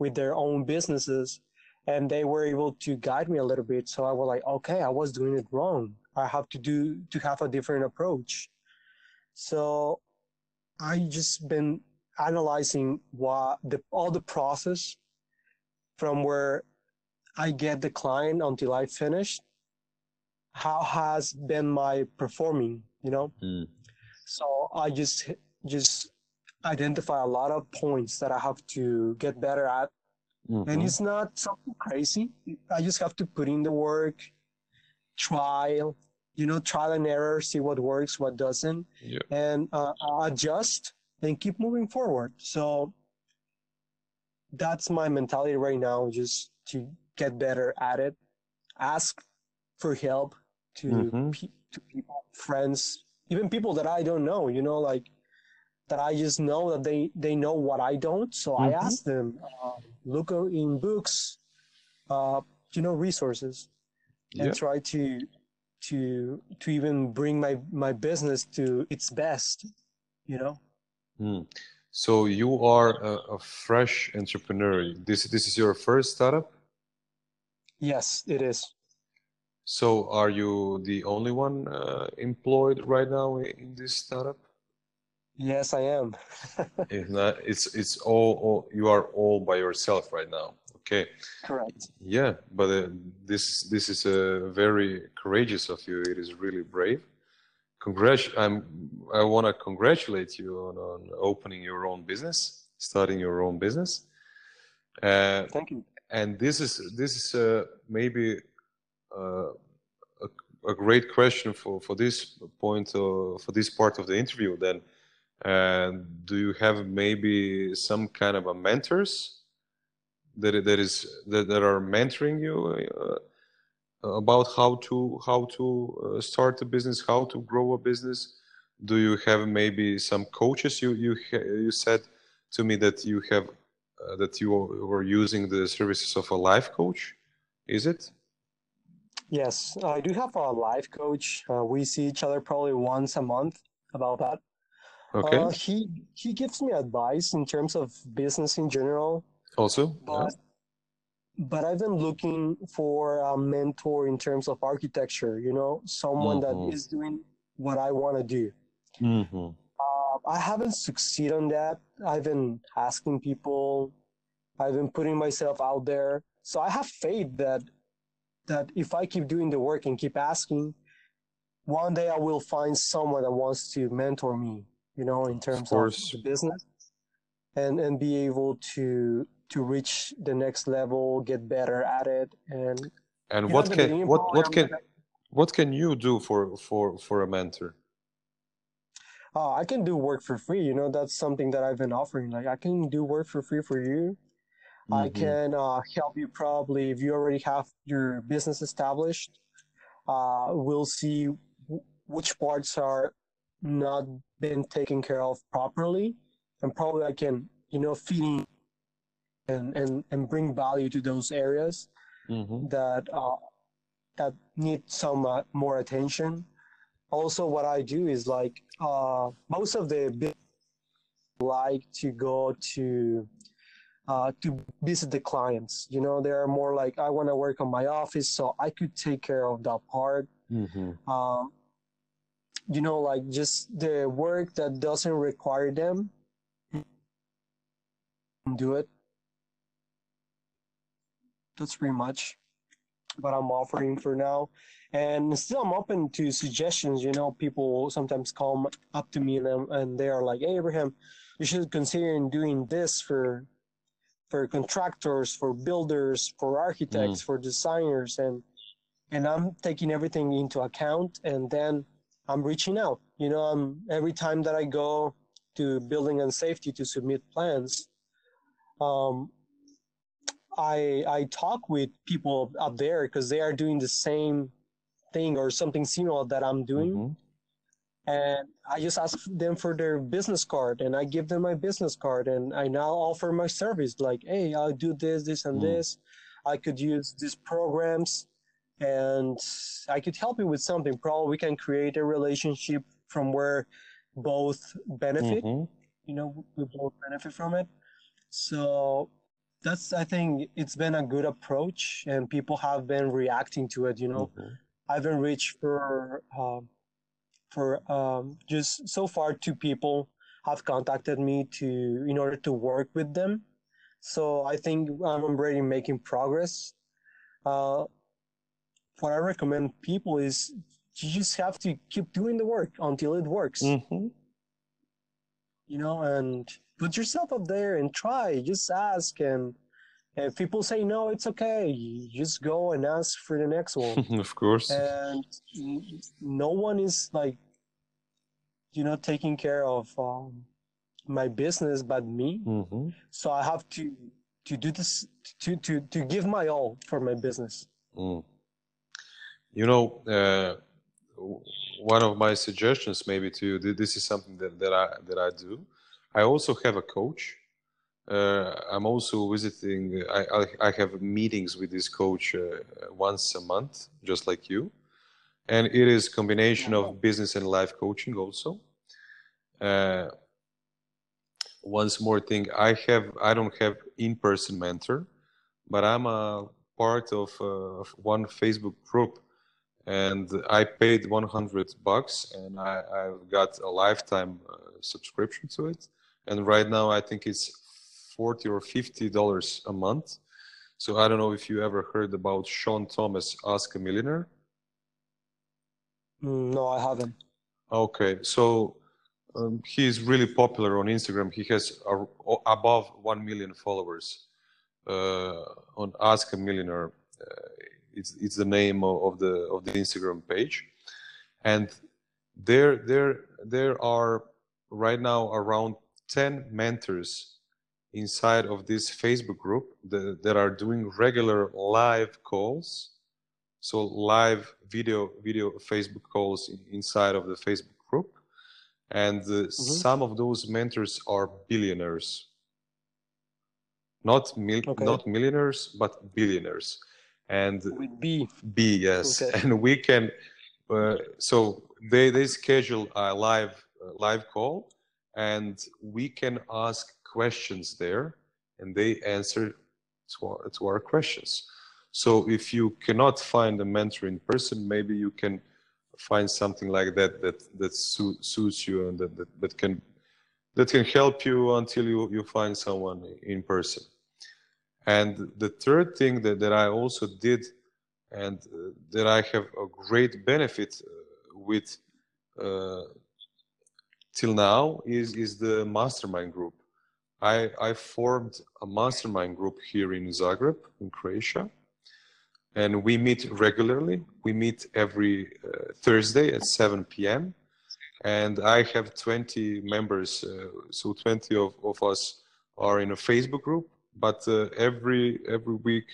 with their own businesses and they were able to guide me a little bit. So i was like okay i was doing it wrong. I have to do to have a different approach. So i just been analyzing what the all the process from where i get the client until i finish how has been my performing you know? Mm. so i just just identify a lot of points that I have to get better at. Mm-hmm. And it's not something crazy. I just have to put in the work, trial, you know, trial and error, see what works, what doesn't, yeah. and uh, adjust and keep moving forward. So that's my mentality right now, just to get better at it. Ask for help to, mm-hmm. pe- to people, friends, even people that I don't know, you know, like that I just know that they, they know what I don't. So mm-hmm. I ask them, uh, look in books, uh, you know, resources and yeah. try to, to, to even bring my, my business to its best, you know? Mm. So you are a, a, fresh entrepreneur. This, this is your first startup? Yes, it is. So are you the only one uh, employed right now in this startup? Yes, I am. it's not. It's it's all, all. You are all by yourself right now. Okay. Correct. Yeah, but uh, this this is uh, very courageous of you. It is really brave. Congrat. I'm. I want to congratulate you on, on opening your own business, starting your own business. Uh, Thank you. And this is this is uh, maybe uh, a, a great question for for this point uh, for this part of the interview. Then do you have maybe some kind of a mentors that that is that, that are mentoring you uh, about how to how to uh, start a business, how to grow a business? Do you have maybe some coaches? You you you said to me that you have uh, that you were using the services of a life coach. Is it? Yes, I do have a life coach. Uh, we see each other probably once a month about that. Okay. Uh, he he gives me advice in terms of business in general. Also, but, yeah. but I've been looking for a mentor in terms of architecture. You know, someone mm-hmm. that is doing what I want to do. Mm-hmm. Uh, I haven't succeeded on that. I've been asking people. I've been putting myself out there. So I have faith that that if I keep doing the work and keep asking, one day I will find someone that wants to mentor me you know, in terms of, of the business and, and be able to, to reach the next level, get better at it. And, and what can, what, what can, what can you do for, for, for a mentor? Uh, I can do work for free. You know, that's something that I've been offering. Like I can do work for free for you. Mm-hmm. I can uh, help you probably if you already have your business established. Uh, we'll see w- which parts are not been taken care of properly and probably I can, you know, feed in and, and, and bring value to those areas mm-hmm. that, uh, that need some uh, more attention. Also, what I do is like, uh, most of the like to go to, uh, to visit the clients. You know, they're more like, I want to work on my office so I could take care of that part Mm-hmm. Um, you know, like just the work that doesn't require them do it. That's pretty much what I'm offering for now. And still, I'm open to suggestions. You know, people sometimes come up to me and, and they are like, "Hey, Abraham, you should consider doing this for for contractors, for builders, for architects, mm. for designers," and and I'm taking everything into account, and then I'm reaching out. You know, I'm every time that I go to building and safety to submit plans, um, I I talk with people up there because they are doing the same thing or something similar that I'm doing. Mm-hmm. And I just ask them for their business card and I give them my business card and I now offer my service like, hey, I'll do this, this, and mm. this. I could use these programs and I could help you with something. Probably we can create a relationship from where both benefit. Mm-hmm. You know, we both benefit from it. So that's I think it's been a good approach, and people have been reacting to it. You know, mm-hmm. I've been reached for uh, for um, just so far two people have contacted me to in order to work with them. So I think I'm already making progress. Uh, what I recommend people is you just have to keep doing the work until it works. Mm-hmm. You know, and put yourself up there and try. Just ask, and if people say no, it's okay. You just go and ask for the next one. of course. And no one is like, you know, taking care of um, my business but me. Mm-hmm. So I have to to do this to to to give my all for my business. Mm. You know. Uh one of my suggestions maybe to you this is something that, that i that i do I also have a coach. Uh, I'm also visiting. I, I, I have meetings with this coach uh, once a month, just like you, and it is combination of business and life coaching also. Uh, once more thing, I have I don't have in-person mentor, but I'm a part of, uh, of one Facebook group, and I paid 100 bucks, and I, I've got a lifetime uh, subscription to it and right now I think it's forty or fifty dollars a month. So I don't know if you ever heard about Sean Thomas Ask a Millionaire. Mm, no, I haven't. Okay, so um, he's really popular on Instagram. He has a, above one million followers uh, on Ask a Millionaire. Uh, it's it's the name of the of the Instagram page, and there there there are right now around 10 mentors inside of this Facebook group that, that are doing regular live calls. So live video video Facebook calls inside of the Facebook group, and uh, mm-hmm. some of those mentors are billionaires. Not mil- okay. not millionaires, but billionaires. And with B. B, yes. Okay. And we can. Uh, so they they schedule a live uh, live call and we can ask questions there and they answer to our, to our questions so if you cannot find a mentor in person maybe you can find something like that that that su- suits you and that, that, that can that can help you until you, you find someone in person and the third thing that, that i also did and uh, that i have a great benefit uh, with uh, till now is is the mastermind group. I I formed a mastermind group here in Zagreb in Croatia, and we meet regularly. We meet every uh, Thursday at 7 p.m. And I have 20 members, uh, so 20 of, of us are in a Facebook group. But uh, every every week,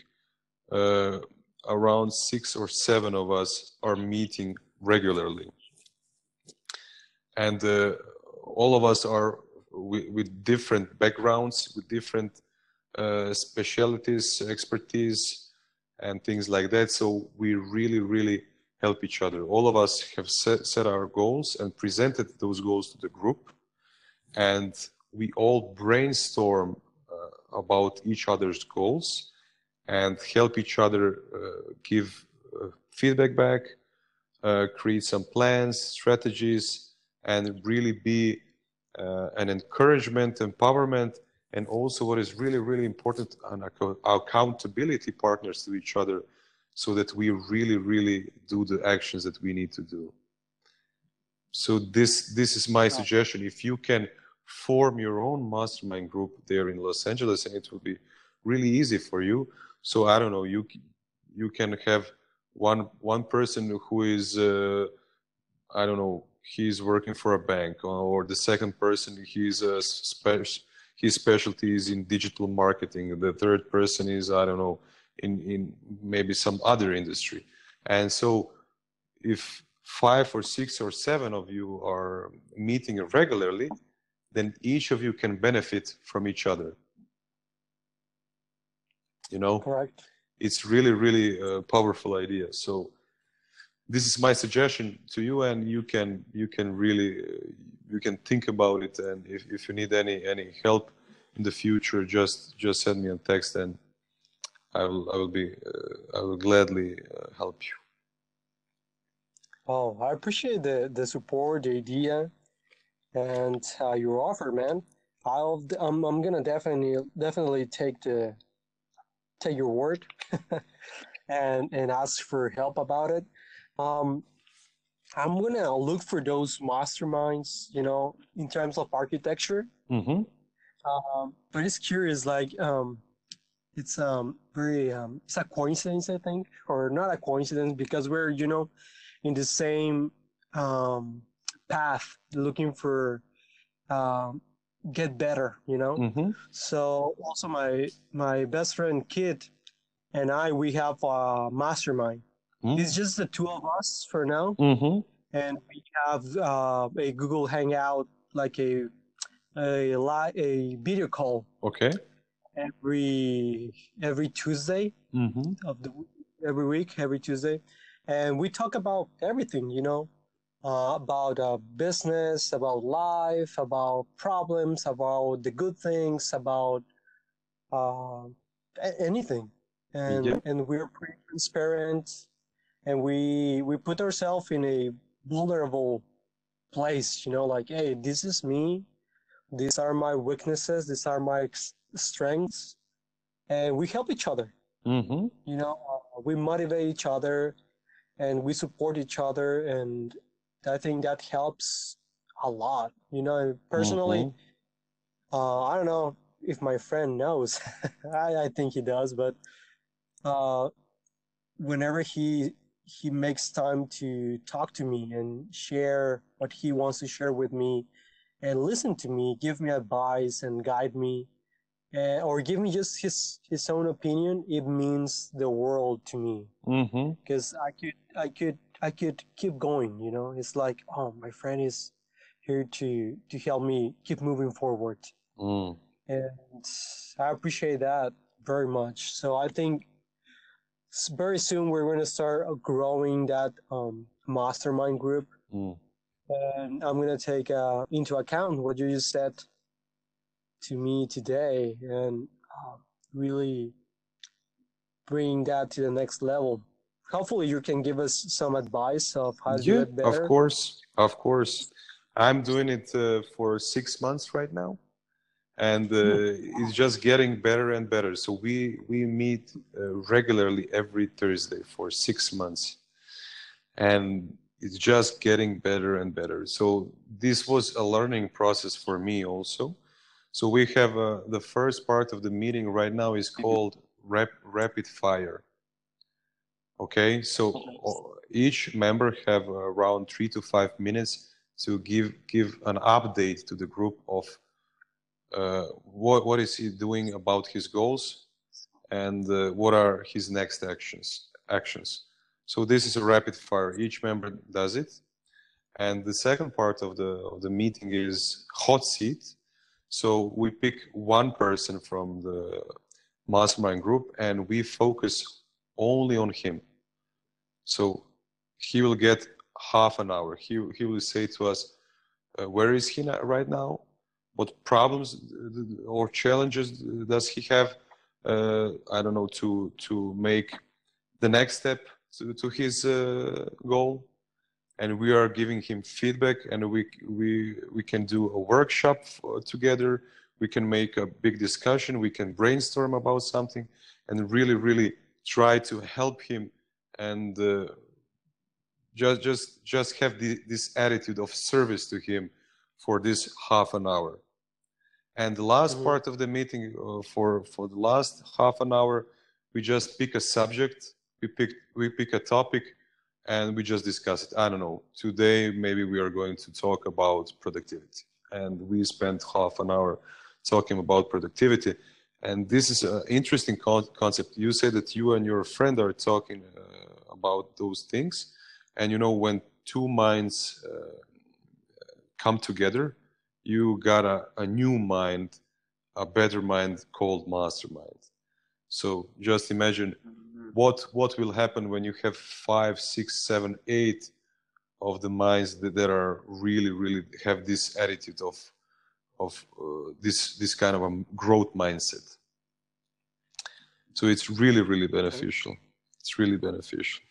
uh, around six or seven of us are meeting regularly and uh, all of us are with, with different backgrounds, with different uh, specialties, expertise, and things like that. So we really, really help each other. All of us have set, set our goals and presented those goals to the group, and we all brainstorm about each other's goals and help each other uh, give uh, feedback back uh, create some plans, strategies, and really be uh, an encouragement, empowerment, and also what is really, really important, an accountability partners to each other so that we really, really do the actions that we need to do. So this, this is my suggestion. If you can form your own mastermind group there in Los Angeles, and it will be really easy for you. So I don't know, you you can have one one person who is uh, I don't know, he's working for a bank, or the second person he's a special his specialty is in digital marketing. The third person is I don't know in in maybe some other industry, and so if five or six or seven of you are meeting regularly then each of you can benefit from each other. You know? Correct. It's really really a powerful idea. So this is my suggestion to you and you can you can really uh, you can think about it and if, if you need any any help in the future just just send me a text and i will i will be uh, i will gladly uh, help you. Oh i appreciate the the support the idea and uh, your offer, man. I'll I'm I'm gonna definitely definitely take the take your word and and ask for help about it. Um, I'm gonna look for those masterminds, you know, in terms of architecture. Mm-hmm. Um, but it's curious, like um, it's um very um, it's a coincidence, I think, or not a coincidence because we're you know in the same um path looking for um, get better you know mm-hmm. so also my my best friend kid and i we have a mastermind mm-hmm. it's just the two of us for now mm-hmm. and we have uh, a google hangout like a a li- a video call okay every every tuesday mm-hmm. of the every week every tuesday and we talk about everything you know uh, about uh, business, about life, about problems, about the good things, about uh, anything. And yeah. and we're pretty transparent, and we we put ourselves in a vulnerable place. You know, like, hey, this is me. These are my weaknesses. These are my strengths, and we help each other. Mm-hmm. You know, uh, we motivate each other, and we support each other, and I think that helps a lot. You know, personally, mm-hmm. uh, I don't know if my friend knows. I, I think he does, but uh, whenever he he makes time to talk to me and share what he wants to share with me and listen to me, give me advice and guide me, uh, or give me just his his own opinion, it means the world to me. Because mm-hmm. I could I could I could keep going. You know, it's like, oh, my friend is here to to help me keep moving forward, mm. and I appreciate that very much. So I think very soon we're going to start growing that um, mastermind group, mm. and I'm going to take uh, into account what you just said to me today, and uh, really bring that to the next level hopefully you can give us some advice of how to yeah, do it better. Of course, of course. I'm doing it uh, for six months right now, and uh, hmm. it's just getting better and better. So we we meet uh, regularly every Thursday for six months, and it's just getting better and better. So this was a learning process for me also. So we have uh, the first part of the meeting right now is called rap, rapid fire Okay, so each member have around three to five minutes to give give an update to the group of uh, what what is he doing about his goals and uh, what are his next actions actions. So this is a rapid fire. Each member does it, and the second part of the of the meeting is hot seat. So we pick one person from the mastermind group and we focus only on him. So he will get half an hour. He, he will say to us, uh, where is he right now? What problems or challenges does he have? Uh, I don't know, to, to make the next step to, to his uh, goal. and we are giving him feedback and we we we can do a workshop together we can make a big discussion we can brainstorm about something and really really try to help him and uh, just just just have the, this attitude of service to him for this half an hour. And the last mm-hmm. part of the meeting uh, for for the last half an hour we just pick a subject we pick we pick a topic and we just discuss it. I don't know. Today maybe we are going to talk about productivity. And we spent half an hour talking about productivity and this is an interesting con- concept you say that you and your friend are talking uh, about those things and you know when two minds uh, come together you got a, a new mind a better mind called mastermind so just imagine mm-hmm. what what will happen when you have five six seven eight of the minds that, that are really really have this attitude of of uh, this this kind of a growth mindset. So it's really really beneficial. It's really beneficial.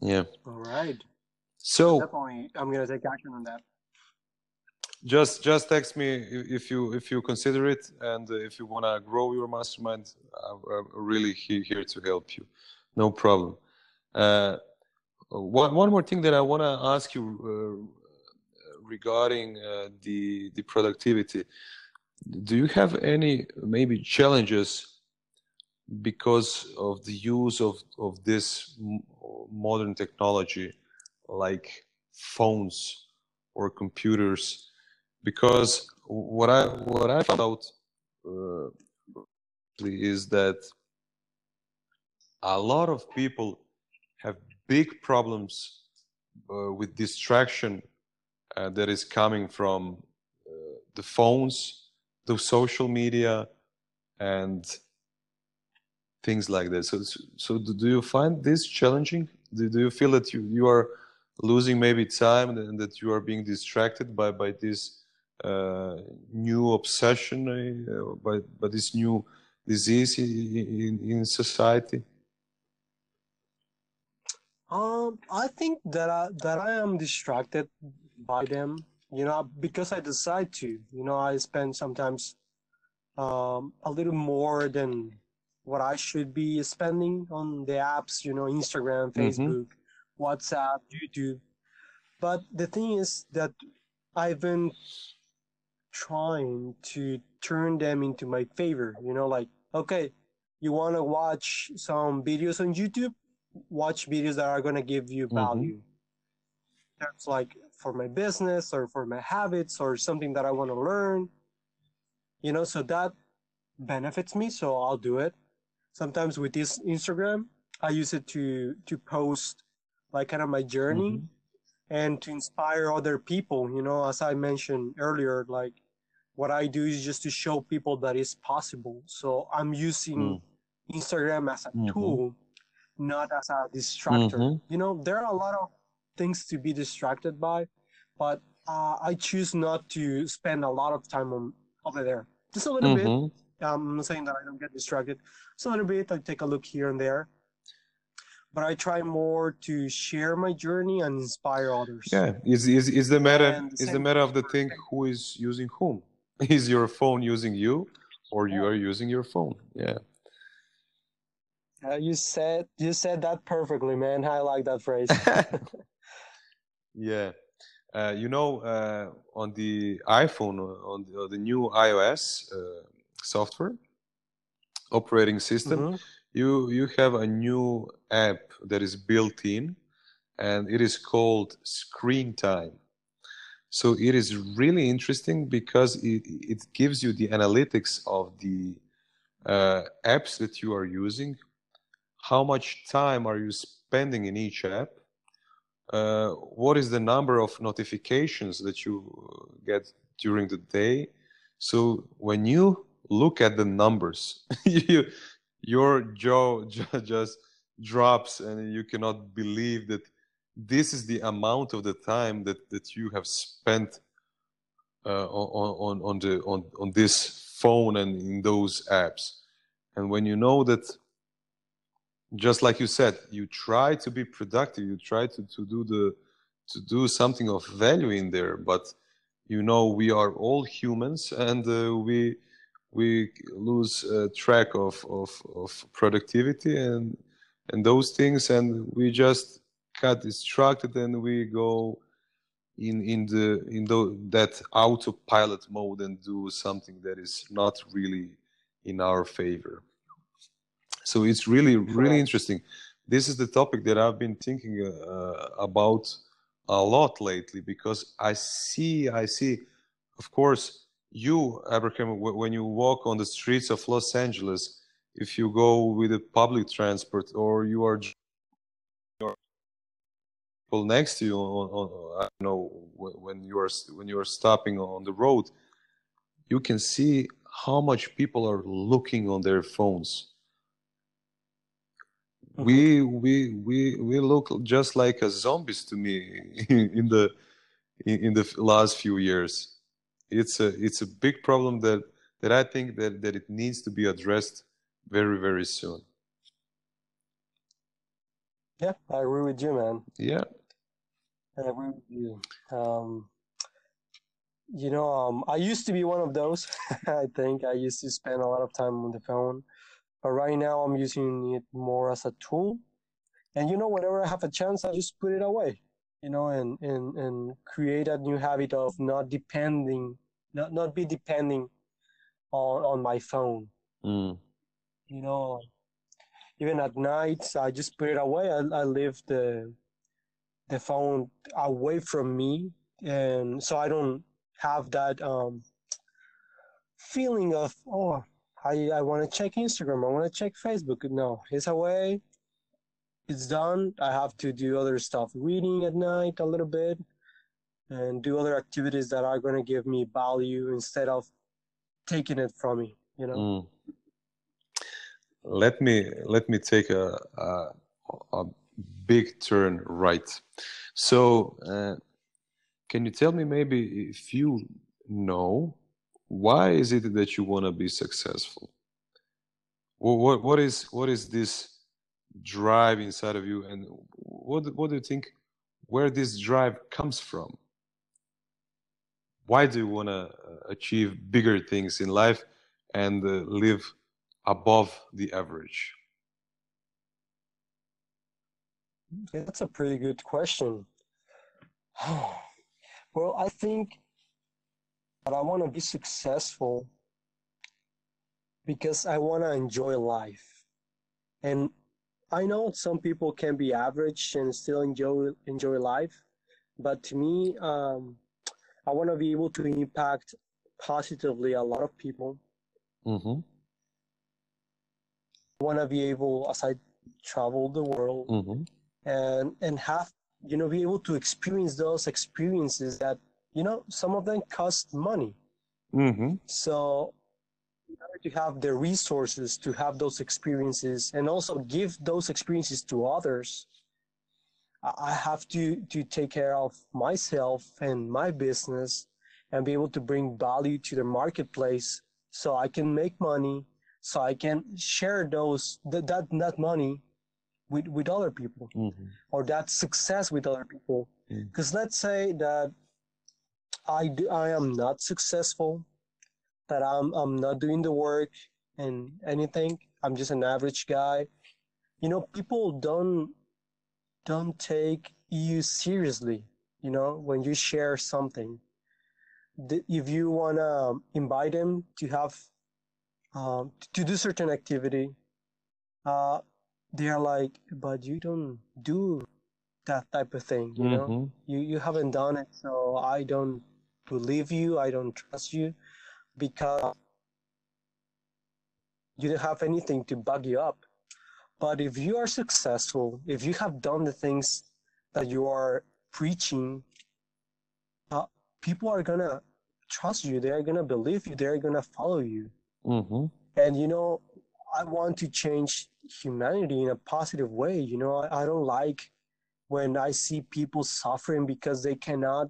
Yeah. All right. So definitely i'm gonna take action on that. Just just text me if you if you consider it and if you want to grow your mastermind i'm really here to help you. No problem. Uh, one, one more thing that i want to ask you uh, regarding uh, the the productivity. Do you have any maybe challenges because of the use of of this modern technology like phones or computers? Because what i what i found out uh, is that a lot of people have big problems uh, with distraction uh, that is coming from uh, the phones, the social media, and things like that. So, so do you find this challenging? Do, do you feel that you, you are losing maybe time and that you are being distracted by, by this uh, new obsession, uh, by, by this new disease in, in, in society? Um, I think that I, that I am distracted by them you know because i decide to you know i spend sometimes um, a little more than what i should be spending on the apps you know instagram mm-hmm. facebook mm-hmm. whatsapp youtube but the thing is that i've been trying to turn them into my favor you know like okay you want to watch some videos on youtube watch videos that are going to give you mm-hmm. value mm-hmm. that's like for my business or for my habits or something that I want to learn. You know, so that benefits me, so I'll do it. Sometimes with this Instagram, I use it to to post like kind of my journey mm-hmm. and to inspire other people, you know, as I mentioned earlier, like what I do is just to show people that it's possible. So I'm using mm. Instagram as a mm-hmm. tool, not as a distractor. Mm-hmm. You know, there are a lot of things to be distracted by, but uh, I choose not to spend a lot of time on over there. Just a little mm-hmm. bit. Um, I'm not saying that I don't get distracted. Just a little bit. I take a look here and there, but I try more to share my journey and inspire others. Yeah, is is is the matter the is the matter of the thing who is using whom? Is your phone using you, or you are using your phone? Yeah. Uh, you said you said that perfectly, man. I like that phrase. yeah. Uh, you know, uh, on the iPhone, uh, on the, the new iOS uh, software operating system, mm-hmm. you you have a new app that is built in, and it is called Screen Time. So it is really interesting because it, it gives you the analytics of the uh, apps that you are using. How much time are you spending in each app? Uh, what is the number of notifications that you get during the day? So when you look at the numbers you, your jaw just drops and you cannot believe that this is the amount of the time that, that you have spent uh, on, on, on, the, on, on this phone and in those apps. And when you know that just like you said you try to be productive you try to, to do the to do something of value in there but you know we are all humans and uh, we we lose uh, track of, of of productivity and and those things and we just got distracted and we go in in the in the, that autopilot mode and do something that is not really in our favor so it's really really interesting. This is the topic that i've been thinking uh, about a lot lately because i see i see of course you abraham when you walk on the streets of los angeles if you go with a public transport or you are people next to you on, on, I don't know when you are when you are stopping on the road you can see how much people are looking on their phones mm-hmm. we we we we look just like as zombies to me in the in the last few years it's a it's a big problem that that i think that that it needs to be addressed very very soon yeah i agree with you man yeah I agree with you. Um, you know, um, I used to be one of those. I think I used to spend a lot of time on the phone, but right now I'm using it more as a tool. And you know, whenever I have a chance, I just put it away. You know, and and and create a new habit of not depending, not not be depending on on my phone. Mm. You know, even at night, I just put it away. I I leave the the phone away from me and so i don't have that um, feeling of oh i i want to check instagram i want to check facebook no it's away it's done i have to do other stuff reading at night a little bit and do other activities that are going to give me value instead of taking it from me you know mm. let me let me take a, a, a big turn right. So, uh, can you tell me maybe if you know why is it that you want to be successful? Well, what what is what is this drive inside of you, and what what do you think where this drive comes from? Why do you want to uh, achieve bigger things in life and uh, live above the average? That's a pretty good question. well, I think that I want to be successful because I want to enjoy life. And I know some people can be average and still enjoy enjoy life, but to me, um, I want to be able to impact positively a lot of people. Mm-hmm. I want to be able, as I travel the world, mm-hmm and and have you know be able to experience those experiences that you know some of them cost money mm-hmm. so in order to have the resources to have those experiences and also give those experiences to others i have to to take care of myself and my business and be able to bring value to the marketplace so i can make money so i can share those that that, that money with, with other people mm-hmm. or that success with other people. Because mm-hmm. let's say that I, do, I am not successful, that I'm, I'm not doing the work and anything. I'm just an average guy. You know, people don't, don't take you seriously, you know, when you share something. If you want to invite them to have, um, to do certain activity, uh, they are like, but you don't do that type of thing, you mm-hmm. know? You you haven't done it, so I don't believe you, I don't trust you because you don't have anything to bug you up. But if you are successful, if you have done the things that you are preaching, uh, people are gonna trust you. They are gonna believe you. They are gonna follow you. Mm-hmm. And you know, I want to change humanity in a positive way. You know, I, I don't like when I see people suffering because they cannot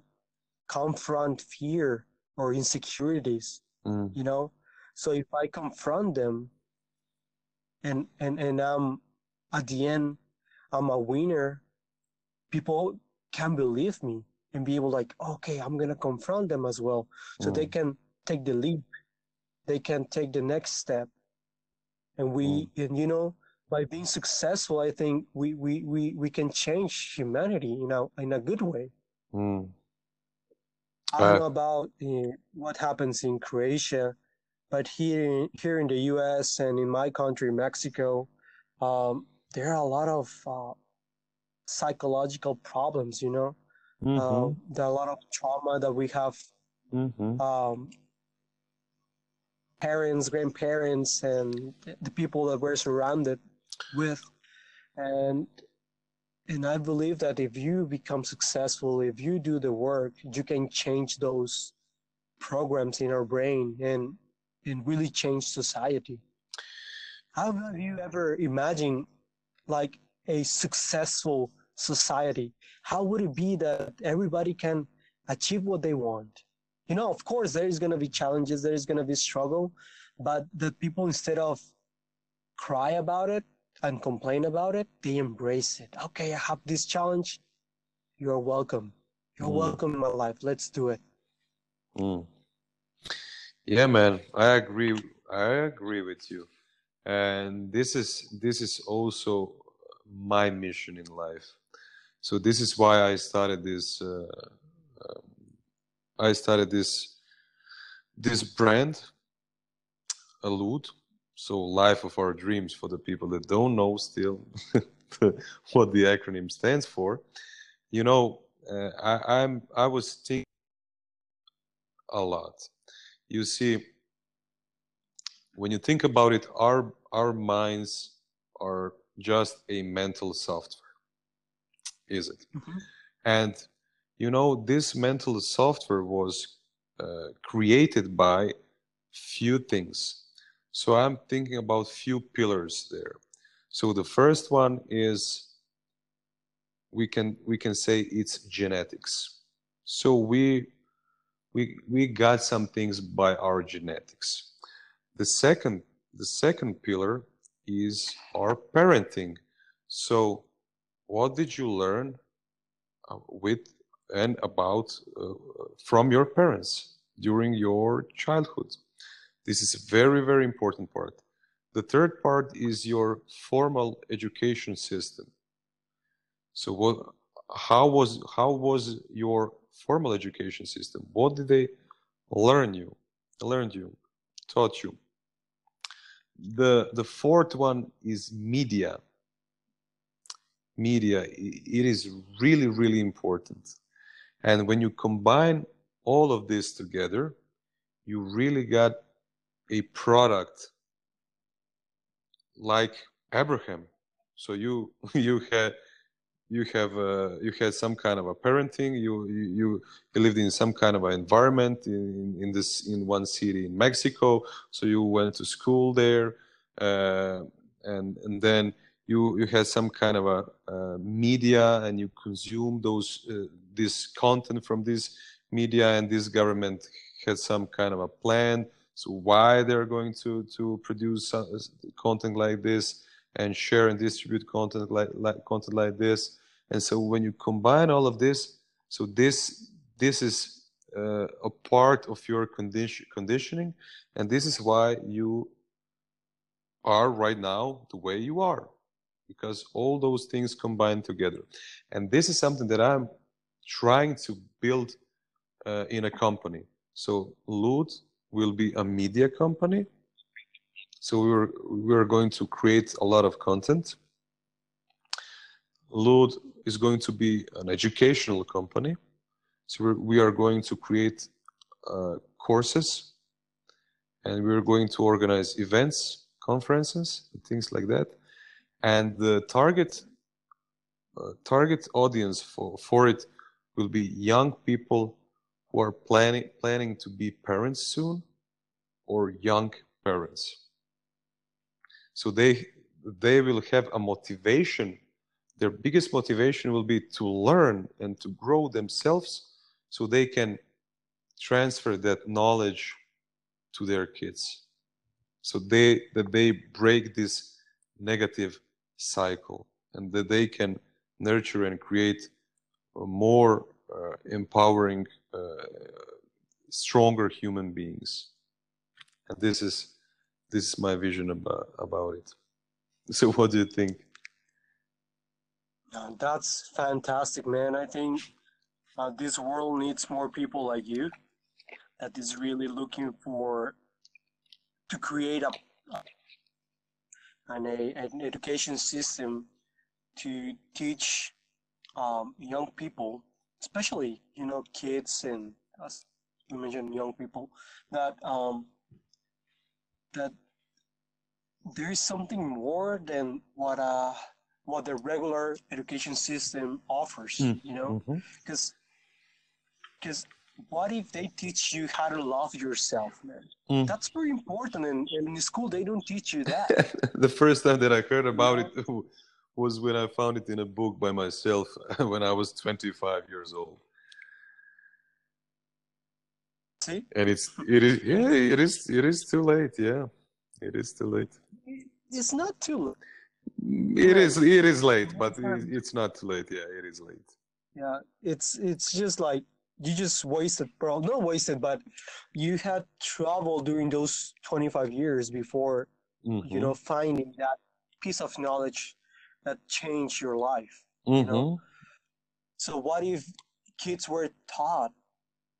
confront fear or insecurities. Mm. You know, so if I confront them and and and i'm at the end I'm a winner, people can believe me and be able like, okay, I'm gonna confront them as well. So mm. they can take the leap. They can take the next step. And we mm. and you know, by being successful, I think we we we, we can change humanity, you know, in a good way. Mm. I don't uh, know about uh, what happens in Croatia, but here here in the U.S. and in my country, Mexico, um, there are a lot of uh, psychological problems. You know, mm-hmm. uh, there are a lot of trauma that we have. Mm-hmm. Um, parents, grandparents, and the people that we're surrounded with, and and I believe that if you become successful, if you do the work, you can change those programs in our brain and and really change society. How have you ever imagined like a successful society? How would it be that everybody can achieve what they want? You know, of course, there is going to be challenges, there is going to be struggle, but the people instead of cry about it and complain about it, they embrace it. Okay, I have this challenge. You're welcome. You're mm. welcome in my life. Let's do it. Mm. Yeah, man, I agree. I agree with you, and this is this is also my mission in life. So this is why I started this. Uh, um, I started this this brand, Alud. So life of our dreams for the people that don't know still what the acronym stands for. You know, uh, I, I'm I was thinking a lot you see when you think about it our our minds are just a mental software is it mm-hmm. and you know this mental software was uh, created by few things so i'm thinking about few pillars there. So the first one is we can we can say it's genetics. So we we we got some things by our genetics. The second the second pillar is our parenting. So what did you learn uh, with and about uh, from your parents during your childhood this is a very very important part. The third part is your formal education system. So what how was how was your formal education system? What did they learn you learned you taught you? The the fourth one is media. Media it is really really important. And when you combine all of this together you really got a product like abraham. So you you had you have uh, you had some kind of a parenting you you, you lived in some kind of an environment in, in this in one city in mexico. So you went to school there uh, and and then you you had some kind of a uh, media and you consume those uh, this content from this media and this government had some kind of a plan so why they're going to to produce content like this and share and distribute content like, like content like this. And so when you combine all of this, so this this is uh, a part of your condition conditioning, and this is why you are right now the way you are, because all those things combine together. And this is something that I'm trying to build uh, in a company. So Lud will be a media company so we are we are going to create a lot of content. Lud is going to be an educational company. So we're, we are going to create uh, courses and we're going to organize events, conferences, things like that. And the target uh, target audience for, for it will be young people who are planning planning to be parents soon or young parents. So they they will have a motivation. Their biggest motivation will be to learn and to grow themselves so they can transfer that knowledge to their kids. So they that they break this negative cycle and that they can nurture and create more uh, empowering, stronger human beings. And this is this is my vision about about it. So, what do you think? Uh, that's fantastic, man. I think uh, this world needs more people like you that is really looking for to create a an, a, an education system to teach um, young people, especially you know kids and as you mentioned young people, that um, that there is something more than what uh what the regular education system offers. Mm. You know, because mm-hmm. because what if they teach you how to love yourself, man? Mm. That's very important. And, and in school, they don't teach you that. the first time that I heard about it was when I found it in a book by myself when I was 25 years old. See? And it's it is yeah it is it is too late yeah it is too late. It's not too late. It is it is late, but it's not too late. Yeah, it is late. Yeah, it's it's just like you just wasted, bro. Not wasted, but you had trouble during those 25 years before, mm-hmm. you know, finding that piece of knowledge that change your life. Mm-hmm. You know? Mm-hmm. So what if kids were taught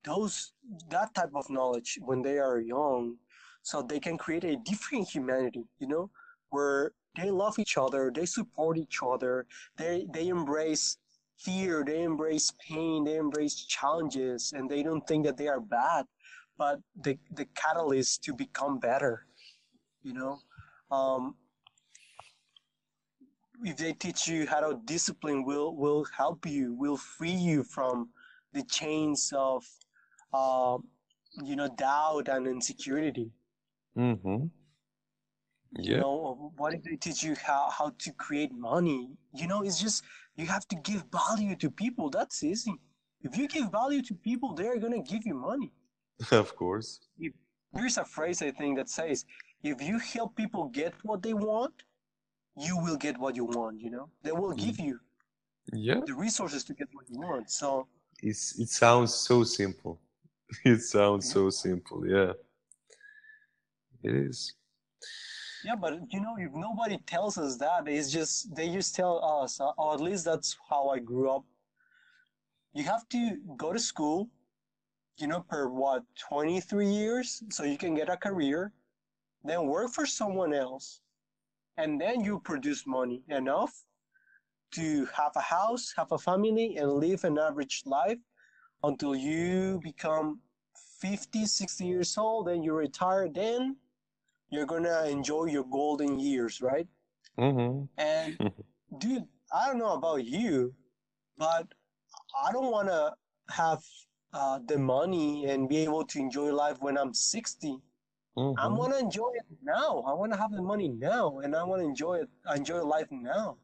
those that type of knowledge when they are young, so they can create a different humanity, you know, where they love each other, they support each other, they they embrace fear, they embrace pain, they embrace challenges, and they don't think that they are bad, but the the catalyst to become better. You know, um, if they teach you how to discipline, will will help you, will free you from the chains of, uh, you know, doubt and insecurity. Mm-hmm. Yeah. You know, what if they teach you how, how to create money? You know, it's just you have to give value to people. That's easy. If you give value to people, they're gonna give you money. of course. If, there's a phrase I think that says, if you help people get what they want, you will get what you want, you know? They will give you yeah. the resources to get what you want. So it's it sounds so simple. It sounds yeah. so simple, yeah. It is. Yeah, but you know, if nobody tells us that, it's just they just tell us, uh, or at least that's how I grew up. You have to go to school, you know, per what, 23 years, so you can get a career, then work for someone else, and then you produce money enough to have a house, have a family, and live an average life until you become 50, 60 years old, and you retire. Then you're gonna enjoy your golden years, right? Mm-hmm. And dude, I don't know about you, but I don't want to have uh, the money and be able to enjoy life when I'm 60. Mm-hmm. I want to enjoy it now. I want to have the money now, and I want to enjoy it. I enjoy life now.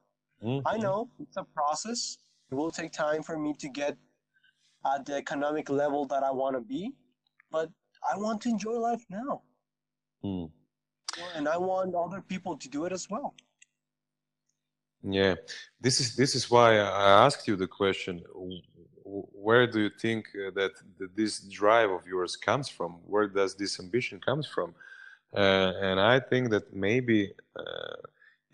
Mm-hmm. I know it's a process. It will take time for me to get at the economic level that I want to be, but I want to enjoy life now. Mm and I want other people to do it as well. Yeah, this is this is why I asked you the question. Where do you think uh, that this drive of yours comes from? Where does this ambition comes from? Uh, and I think that maybe uh,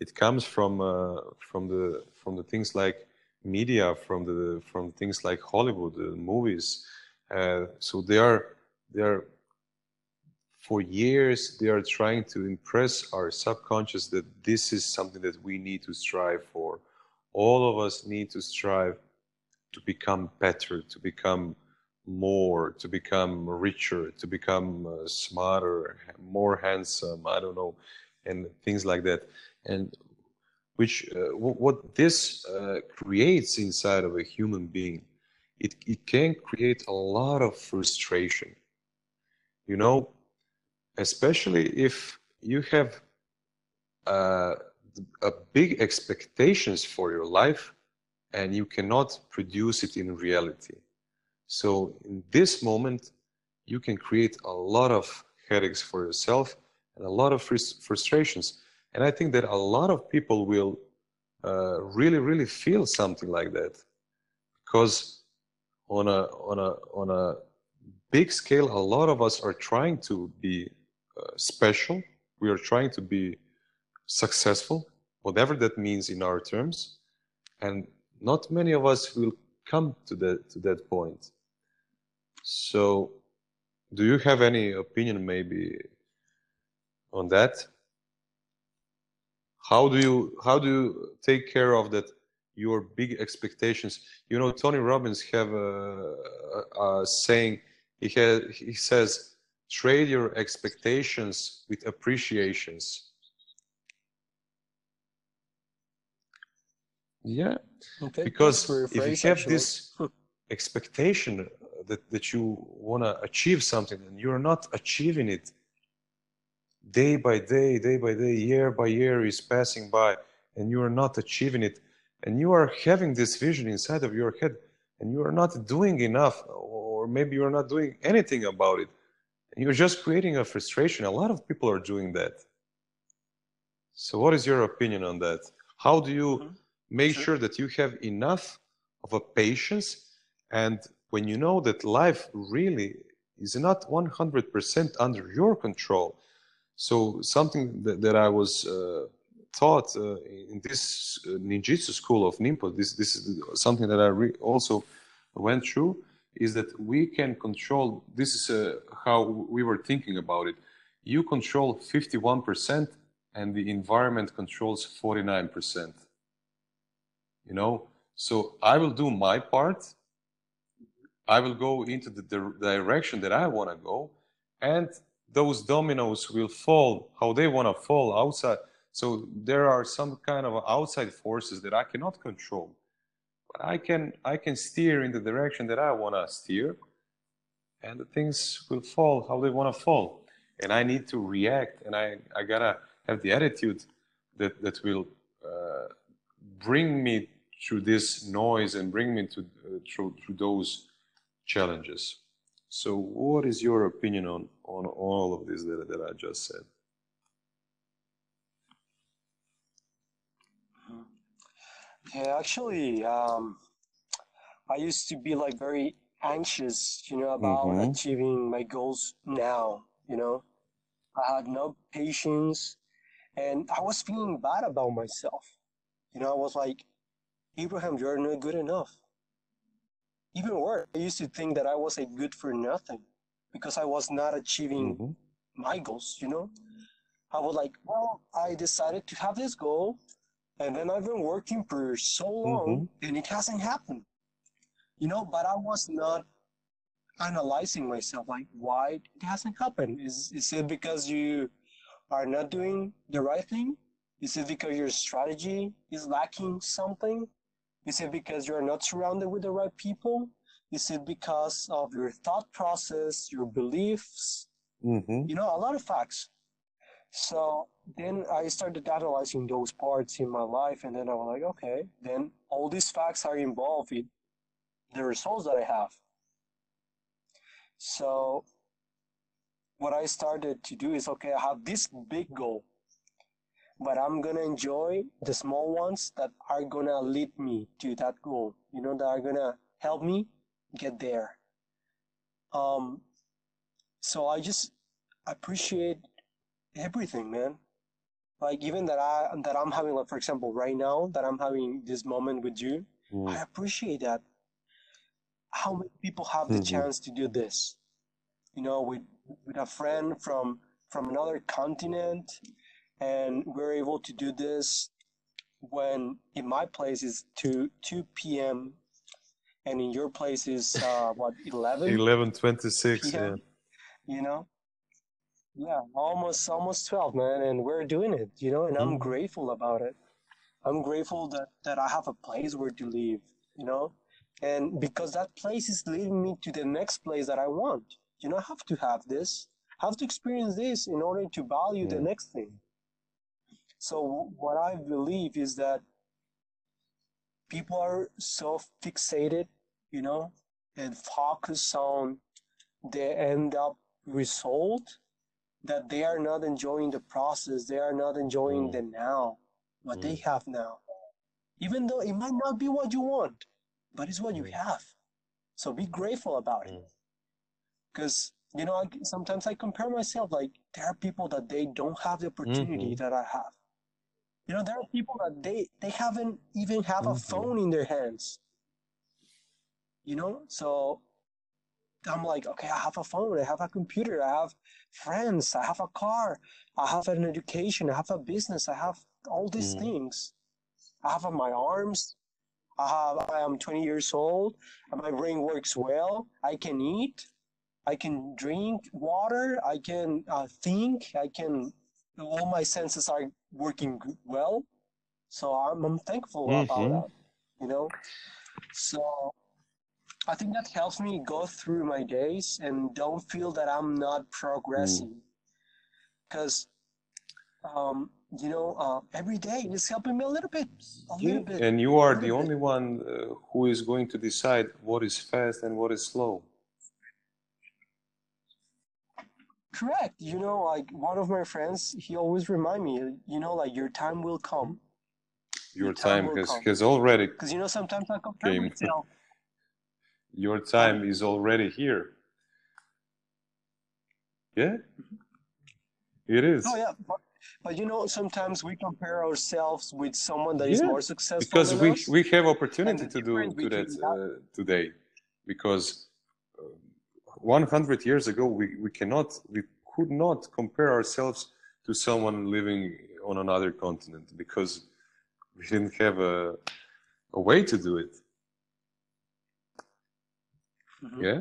it comes from uh, from the from the things like media, from the from things like Hollywood, the movies. Uh, so they are they are for years they are trying to impress our subconscious that this is something that we need to strive for all of us need to strive to become better to become more to become richer to become uh, smarter more handsome i don't know and things like that. And which uh, what this uh, creates inside of a human being it, it can create a lot of frustration. You know especially if you have uh, a big expectations for your life and you cannot produce it in reality. So in this moment, you can create a lot of headaches for yourself and a lot of frustrations. And I think that a lot of people will uh, really, really feel something like that, because on a on a on a big scale, a lot of us are trying to be uh, special. We are trying to be successful, whatever that means in our terms, and not many of us will come to that to that point. So, do you have any opinion, maybe, on that? How do you how do you take care of that? Your big expectations. You know, Tony Robbins have a, a, a saying. He has he says, trade your expectations with appreciations. Yeah, okay. because if you have this expectation that, that you want to achieve something and you're not achieving it day by day, day by day, year by year is passing by and you are not achieving it and you are having this vision inside of your head and you are not doing enough or maybe you're not doing anything about it and you're just creating a frustration a lot of people are doing that so what is your opinion on that how do you mm-hmm. Make sure. that you have enough of a patience and when you know that life really is not 100% under your control. So something that, that I was uh, taught uh, in this uh, ninjutsu school of Ninpo, this, this is something that I re- also went through, is that we can control, this is uh, how we were thinking about it. You control 51% and the environment controls 49%. You know, so I will do my part I will go into the direction that I want to go, and those dominoes will fall how they want to fall outside. So there are some kind of outside forces that I cannot control, but I can I can steer in the direction that I want to steer, and the things will fall how they want to fall. And I need to react, and I I gotta have the attitude that that will uh, bring me through this noise and bring me to uh, through through those challenges. So, what is your opinion on, on all of this that, that I just said? Yeah, actually, um, I used to be like very anxious, you know, about mm-hmm. achieving my goals now, you know. I had no patience and I was feeling bad about myself. You know, I was like, Abraham, you're not good enough even worse, I used to think that I was a good for nothing because I was not achieving mm-hmm. my goals, you know? I was like, well, I decided to have this goal and then I've been working for so long mm-hmm. and it hasn't happened, you know? But I was not analyzing myself like, why it hasn't happened? Is, is it because you are not doing the right thing? Is it because your strategy is lacking something? Is it because you're not surrounded with the right people? Is it because of your thought process, your beliefs? Mm-hmm. You know, a lot of facts. So then I started analyzing those parts in my life, and then I was like, okay, then all these facts are involved in the results that I have. So what I started to do is, okay, I have this big goal but I'm gonna enjoy the small ones that are gonna lead me to that goal. You know, that are gonna help me get there. Um, so I just appreciate everything, man. Like even that I that I'm having, like for example, right now that I'm having this moment with you, mm. I appreciate that. How many people have the mm-hmm. chance to do this? You know, with with a friend from from another continent and we're able to do this when in my place is 2 2 p.m and in your place is uh what 11 11:26 yeah. You know? Yeah almost almost 12 man and we're doing it you know and i'm mm. grateful about it. I'm grateful that that i have a place where to live you know? And because that place is leading me to the next place that i want. You know i have to have this. I have to experience this in order to value the next thing so what I believe is that people are so fixated, you know, and focus on the end up result that they are not enjoying the process. They are not enjoying mm. the now, what mm. they have now. even though it might not be what you want, but it's what you have. So be grateful about it. Because, you know, I, sometimes I compare myself, like, there are people that they don't have the opportunity mm-hmm. that I have. You know, there are people that they, they haven't even have a phone in their hands. You know, so I'm like, okay, I have a phone, I have a computer, I have friends, I have a car, I have an education, I have a business, I have all these mm. things. I have my arms. I have. I am 20 years old. My brain works well. I can eat. I can drink water. I can uh, think. I can. All my senses are working well. So I'm, I'm thankful mm-hmm. about that. You know. So I think that helps me go through my days and don't feel that I'm not progressing. Because mm. um, you know, uh, every day is helping me a little bit, a little bit. And you are the only one uh, who is going to decide what is fast and what is slow. Correct. You know, like one of my friends, he always remind me, you know, like your time will come. Your, your time, time has, has already Because you know, sometimes I compare came. myself. your time is already here. Yeah, mm-hmm. it is. Oh yeah, but but you know, sometimes we compare ourselves with someone that yeah, is more successful. Because we us. we have opportunity to do to that uh, today, because uh, 100 years ago we, we cannot we could not compare ourselves to someone living on another continent because we didn't have a a way to do it. Mm-hmm. Yeah.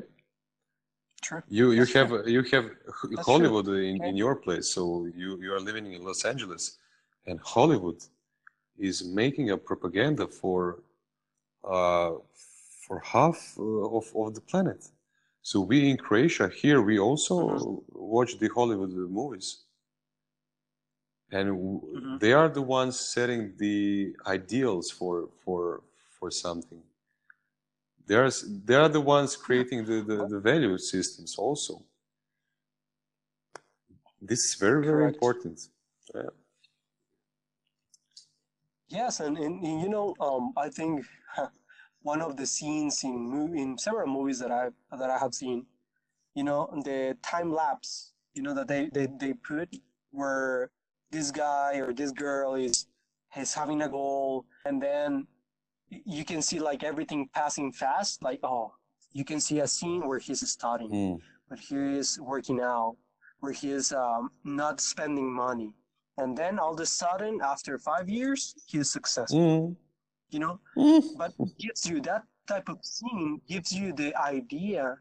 True. You you That's have true. you have That's Hollywood in, in your place, so you you are living in Los Angeles, and Hollywood is making a propaganda for uh, for half uh, of of the planet. So we in Croatia here we also mm-hmm. watch the Hollywood movies, and mm-hmm. they are the ones setting the ideals for for for something they are they are the ones creating the, the, the value systems also this is very very Correct. important yeah. yes and, and, and, you know um, i think one of the scenes in in several movies that i that i have seen you know the time lapse you know that they they, they put where this guy or this girl is is having a goal and then you can see like everything passing fast. Like, oh, you can see a scene where he's studying, mm. but he is working out, where he is um, not spending money. And then all of a sudden, after five years, he's successful. Mm. You know, mm. but gives you that type of scene gives you the idea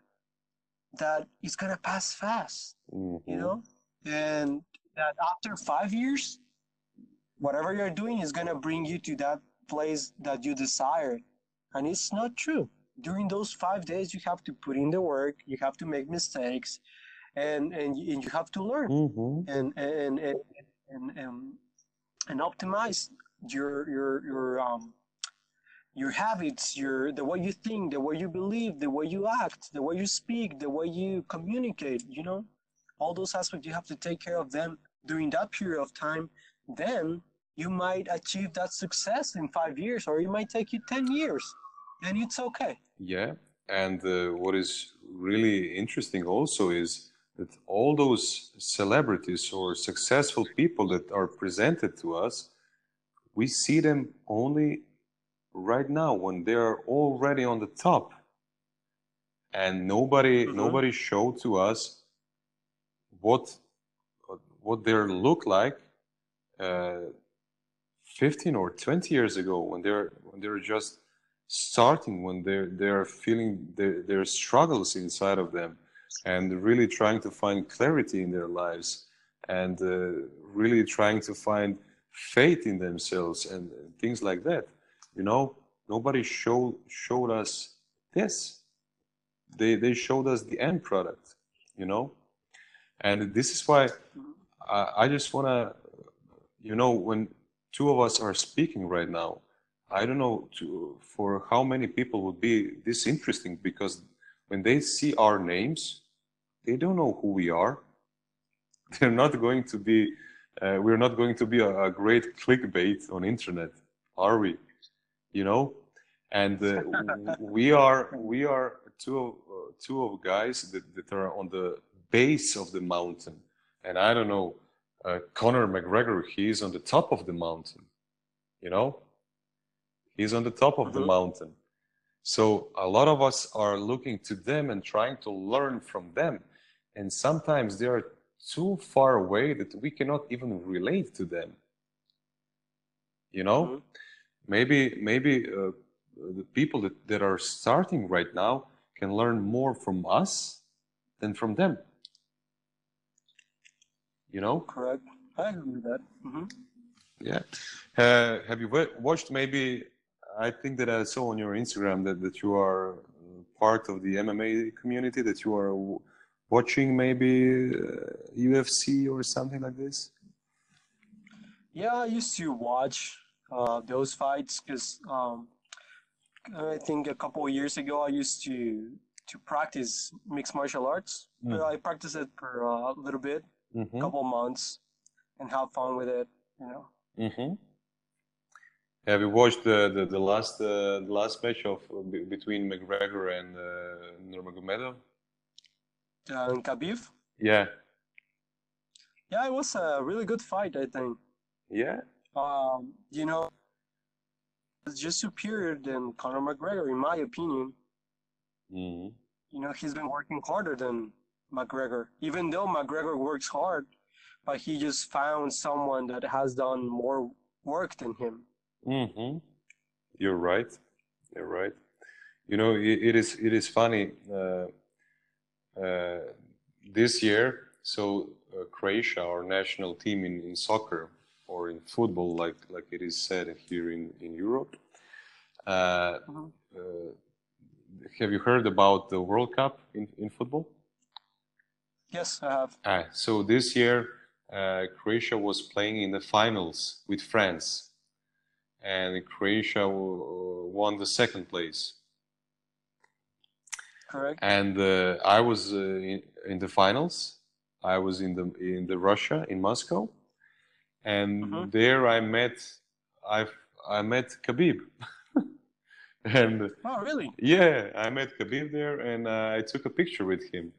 that it's gonna pass fast. Mm-hmm. You know, and that after five years, whatever you're doing is gonna bring you to that place that you desire. And it's not true. During those five days, you have to put in the work, you have to make mistakes, and, and, and you have to learn mm-hmm. and, and, and, and, and, and optimize your, your, your, um, your habits, your the way you think, the way you believe, the way you act, the way you speak, the way you communicate, you know, all those aspects you have to take care of them during that period of time. Then you might achieve that success in five years or it might take you 10 years and it's okay yeah and uh, what is really interesting also is that all those celebrities or successful people that are presented to us we see them only right now when they are already on the top and nobody mm-hmm. nobody showed to us what what they look like uh, 15 or 20 years ago when they're when they're just starting when they're they're feeling their, their struggles inside of them and really trying to find clarity in their lives and uh, really trying to find faith in themselves and things like that you know nobody showed showed us this they they showed us the end product you know and this is why I, I just want to you know when two of us are speaking right now, I don't know to, for how many people would be this interesting because when they see our names, they don't know who we are. They're not going to be, uh, we're not going to be a, a, great clickbait on internet, are we? You know, and uh, we are we are two of uh, two of guys that, that are on the base of the mountain, and I don't know, uh, Conor McGregor, he's on the top of the mountain, you know, he's on the top of mm-hmm. the mountain. So a lot of us are looking to them and trying to learn from them, and sometimes they are too far away that we cannot even relate to them. You know, mm-hmm. Maybe maybe uh, the people that, that are starting right now can learn more from us than from them. You know? Correct. I agree with that. Mm-hmm. Yeah. Uh, have you watched maybe? I think that I saw on your Instagram that, that you are part of the MMA community, that you are watching maybe uh, UFC or something like this. Yeah, I used to watch uh, those fights because um, I think a couple of years ago I used to to practice mixed martial arts. Mm. I practiced it for a little bit, a mm-hmm. couple months, and have fun with it. You know. Mm-hmm. Have you watched the the, the last uh, the last match of between McGregor and uh, Nurmagomedov? Uh, Khabib. Yeah. Yeah, it was a really good fight. I think. Yeah. Um, you know, it's just superior than Conor McGregor, in my opinion. Mm-hmm. You know, he's been working harder than McGregor, even though McGregor works hard, but he just found someone that has done more work than him. Mm-hmm. You're right. You're right. You know, it, it is it is funny. Uh, uh, this year, so uh, Croatia, our national team in, in soccer, or in football, like like it is said here in in Europe. Uh, mm-hmm. uh, have you heard about the World Cup in, in football? Yes, I have. Ah, so this year, uh, Croatia was playing in the finals with France, and Croatia won the second place. Correct. And uh, I was uh, in, in the finals. I was in the in the Russia in Moscow, and mm-hmm. there I met I I met Khabib. and oh really? Yeah, I met Khabib there, and uh, I took a picture with him.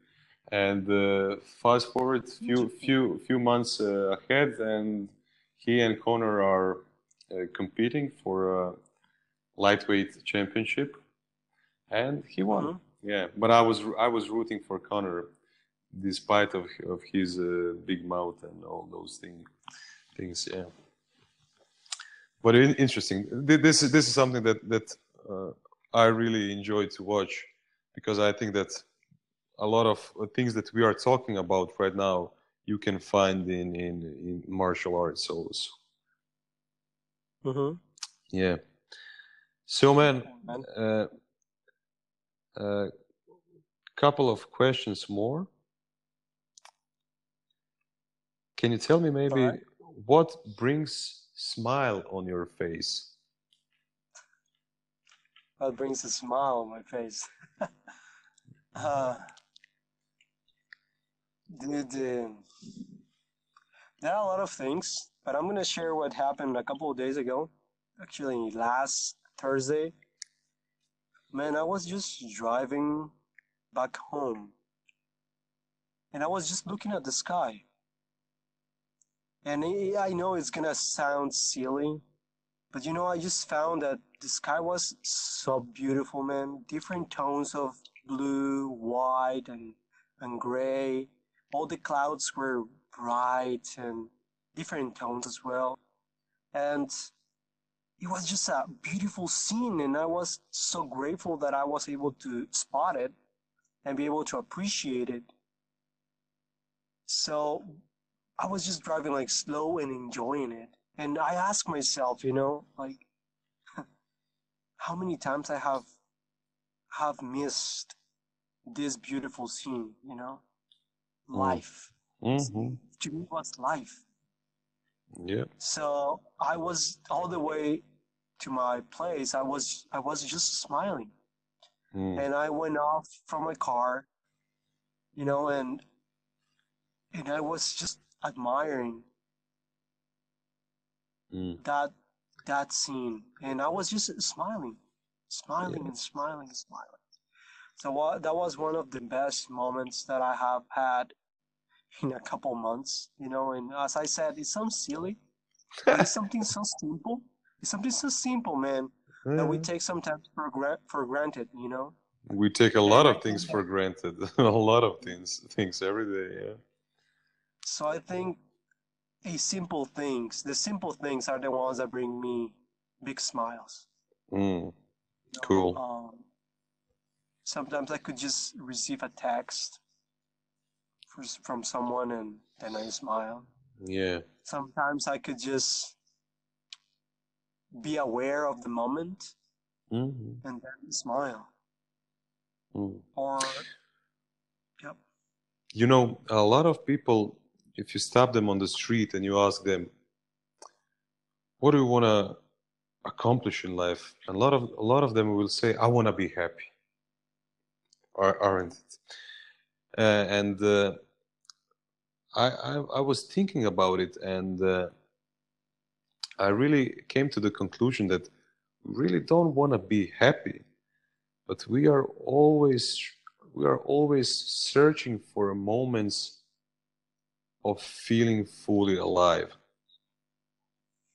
And uh, fast forward few few few months uh, ahead, and he and Conor are uh, competing for a lightweight championship, and he won. Mm-hmm. Yeah, but I was I was rooting for Conor, despite of of his uh, big mouth and all those things things. Yeah, but interesting. This is this is something that that uh, I really enjoy to watch because I think that a lot of things that we are talking about right now you can find in in, in martial arts also. Mm-hmm. Yeah. So, man, a uh, uh, couple of questions more. Can you tell me maybe right what brings smile on your face? What brings a smile on my face? uh, there are a lot of things, but I'm gonna share what happened a couple of days ago. Actually, last Thursday. Man, I was just driving back home, and I was just looking at the sky and I know it's gonna sound silly, but you know, I just found that the sky was so beautiful, man. Different tones of blue, white, and, and gray. All the clouds were bright and different tones as well. And it was just a beautiful scene, and I was so grateful that I was able to spot it and be able to appreciate it. So I was just driving like slow and enjoying it. And I ask myself, you know, like how many times I have have missed this beautiful scene, you know? Mm. Life. Mm-hmm. To me what's life. Yeah. So I was all the way to my place, I was I was just smiling. Mm. And I went off from my car, you know, and and I was just admiring mm. that that scene, and I was just smiling, smiling yeah. and smiling and smiling. So what, that was one of the best moments that I have had in a couple months, you know. And as I said, it sounds silly, it's something so simple. It's something so simple, man, yeah. that we take sometimes for gra- for granted, you know. We take a lot of things for granted, a lot of things, things every day, yeah. So I think a simple things, the simple things are the ones that bring me big smiles. Mm. Cool. Um, sometimes I could just receive a text from someone and then I smile. Yeah. Sometimes I could just be aware of the moment mm-hmm. and then smile. Mm. Or, yep. You know, a lot of people, if you stop them on the street and you ask them, what do you want to accomplish in life? And a lot of a lot of them will say, I want to be happy. Aren't it? Uh, and uh, I, I, I was thinking about it, and uh, I really came to the conclusion that we really don't want to be happy, but we are always we are always searching for moments of feeling fully alive.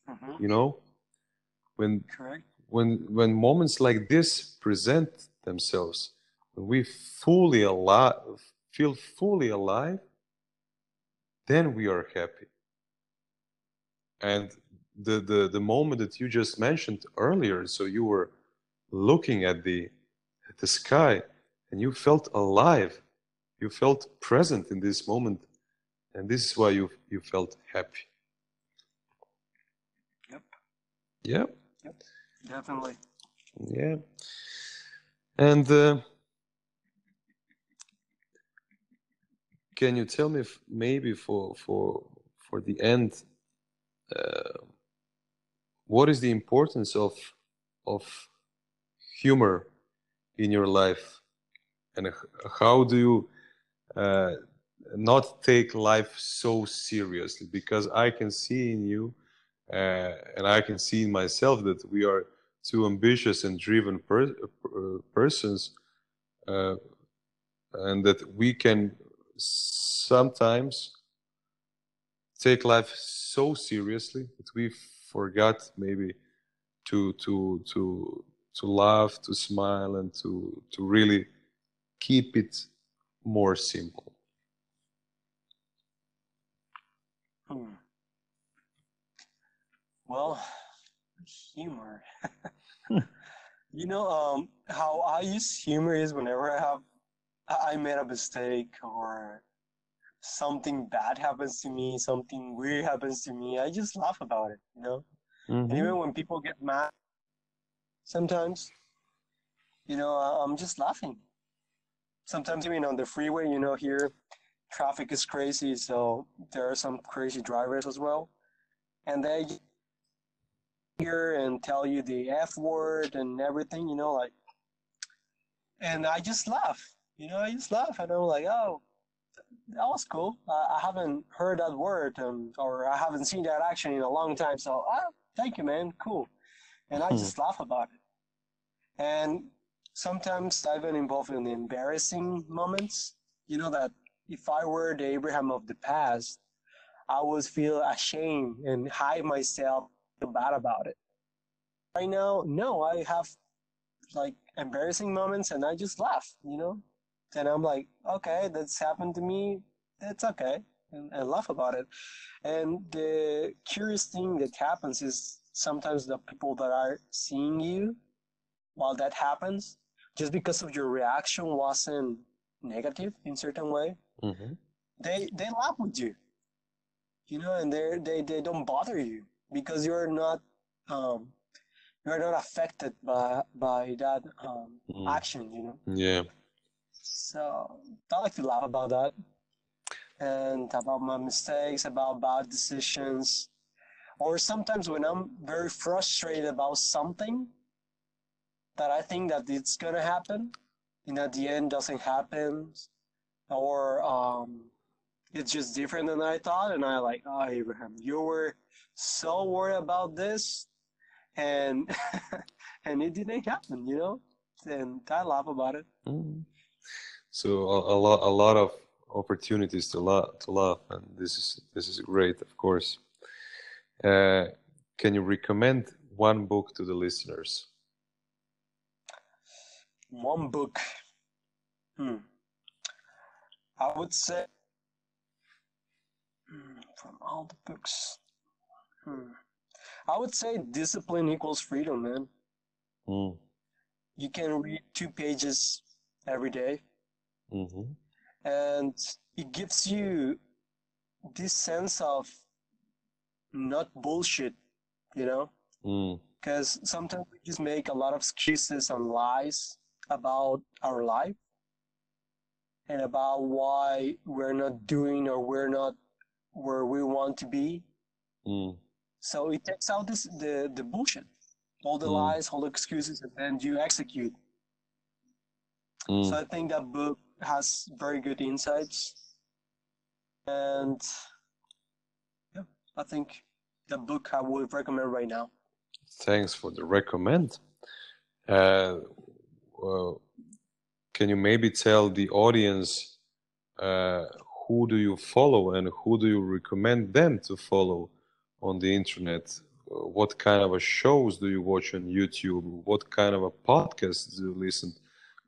Mm-hmm. You know, when Correct. when when moments like this present themselves, when we fully alive, feel fully alive, then we are happy. And the, the, the moment that you just mentioned earlier, so you were looking at the, at the sky and you felt alive, you felt present in this moment, and this is why you, you felt happy. Yep. Yeah. Yep. Definitely. Yeah. And uh, can you tell me if maybe for for for the end uh, what is the importance of of humor in your life and how do you uh, not take life so seriously because i can see in you uh, and i can see in myself that we are two ambitious and driven per persons uh, and that we can sometimes take life so seriously that we forgot maybe to to to to laugh to smile and to to really keep it more simple hmm. well humor you know um how i use humor is whenever i have I made a mistake or something bad happens to me, something weird happens to me, I just laugh about it, you know? mm-hmm. And even when people get mad, sometimes, you know, I'm just laughing. Sometimes even on the freeway, you know, here traffic is crazy, so there are some crazy drivers as well. And they hear and tell you the F word and everything, you know, like, and I just laugh you know, I just laugh and I'm like, oh, that was cool. Uh, I haven't heard that word um, or I haven't seen that action in a long time. So, oh, thank you, man. Cool. And I hmm. just laugh about it. And sometimes I've been involved in embarrassing moments. You know, that if I were the Abraham of the past, I would feel ashamed and hide myself, feel bad about it. Right now, no, I have like embarrassing moments and I just laugh, you know? and I'm like, okay, that's happened to me. That's okay, and, and laugh about it. And the curious thing that happens is sometimes the people that are seeing you while that happens, just because of your reaction wasn't negative in certain way, mm-hmm. they they laugh with you. You know, and they they they don't bother you because you're not um, you're not affected by by that um, mm. action. You know. Yeah. So I like to laugh about that and about my mistakes, about bad decisions. Or sometimes when I'm very frustrated about something that I think that it's gonna happen, and at the end doesn't happen, or um, it's just different than I thought, and I like, oh Abraham, you were so worried about this, and and it didn't happen, you know. And I laugh about it. Mm. So a, a lot, a lot of opportunities to laugh, to laugh, and this is this is great, of course. Uh, can you recommend one book to the listeners? One book. Hmm. I would say hmm, from all the books. Hmm. I would say discipline equals freedom, man. Mm. You can read two pages every day, Mm-hmm. and it gives you this sense of not bullshit, you know? Mm. Because sometimes we just make a lot of excuses and lies about our life and about why we're not doing or we're not where we want to be. Mm. So it takes out this the, the bullshit, all the Mm. lies, all the excuses, and then you execute. Mm. So I think that book has very good insights, and yeah, I think the book I would recommend right now. Thanks for the recommend. Uh, well, can you maybe tell the audience uh, who do you follow and who do you recommend them to follow on the internet? Uh, What kind of a shows do you watch on YouTube? What kind of a podcast do you listen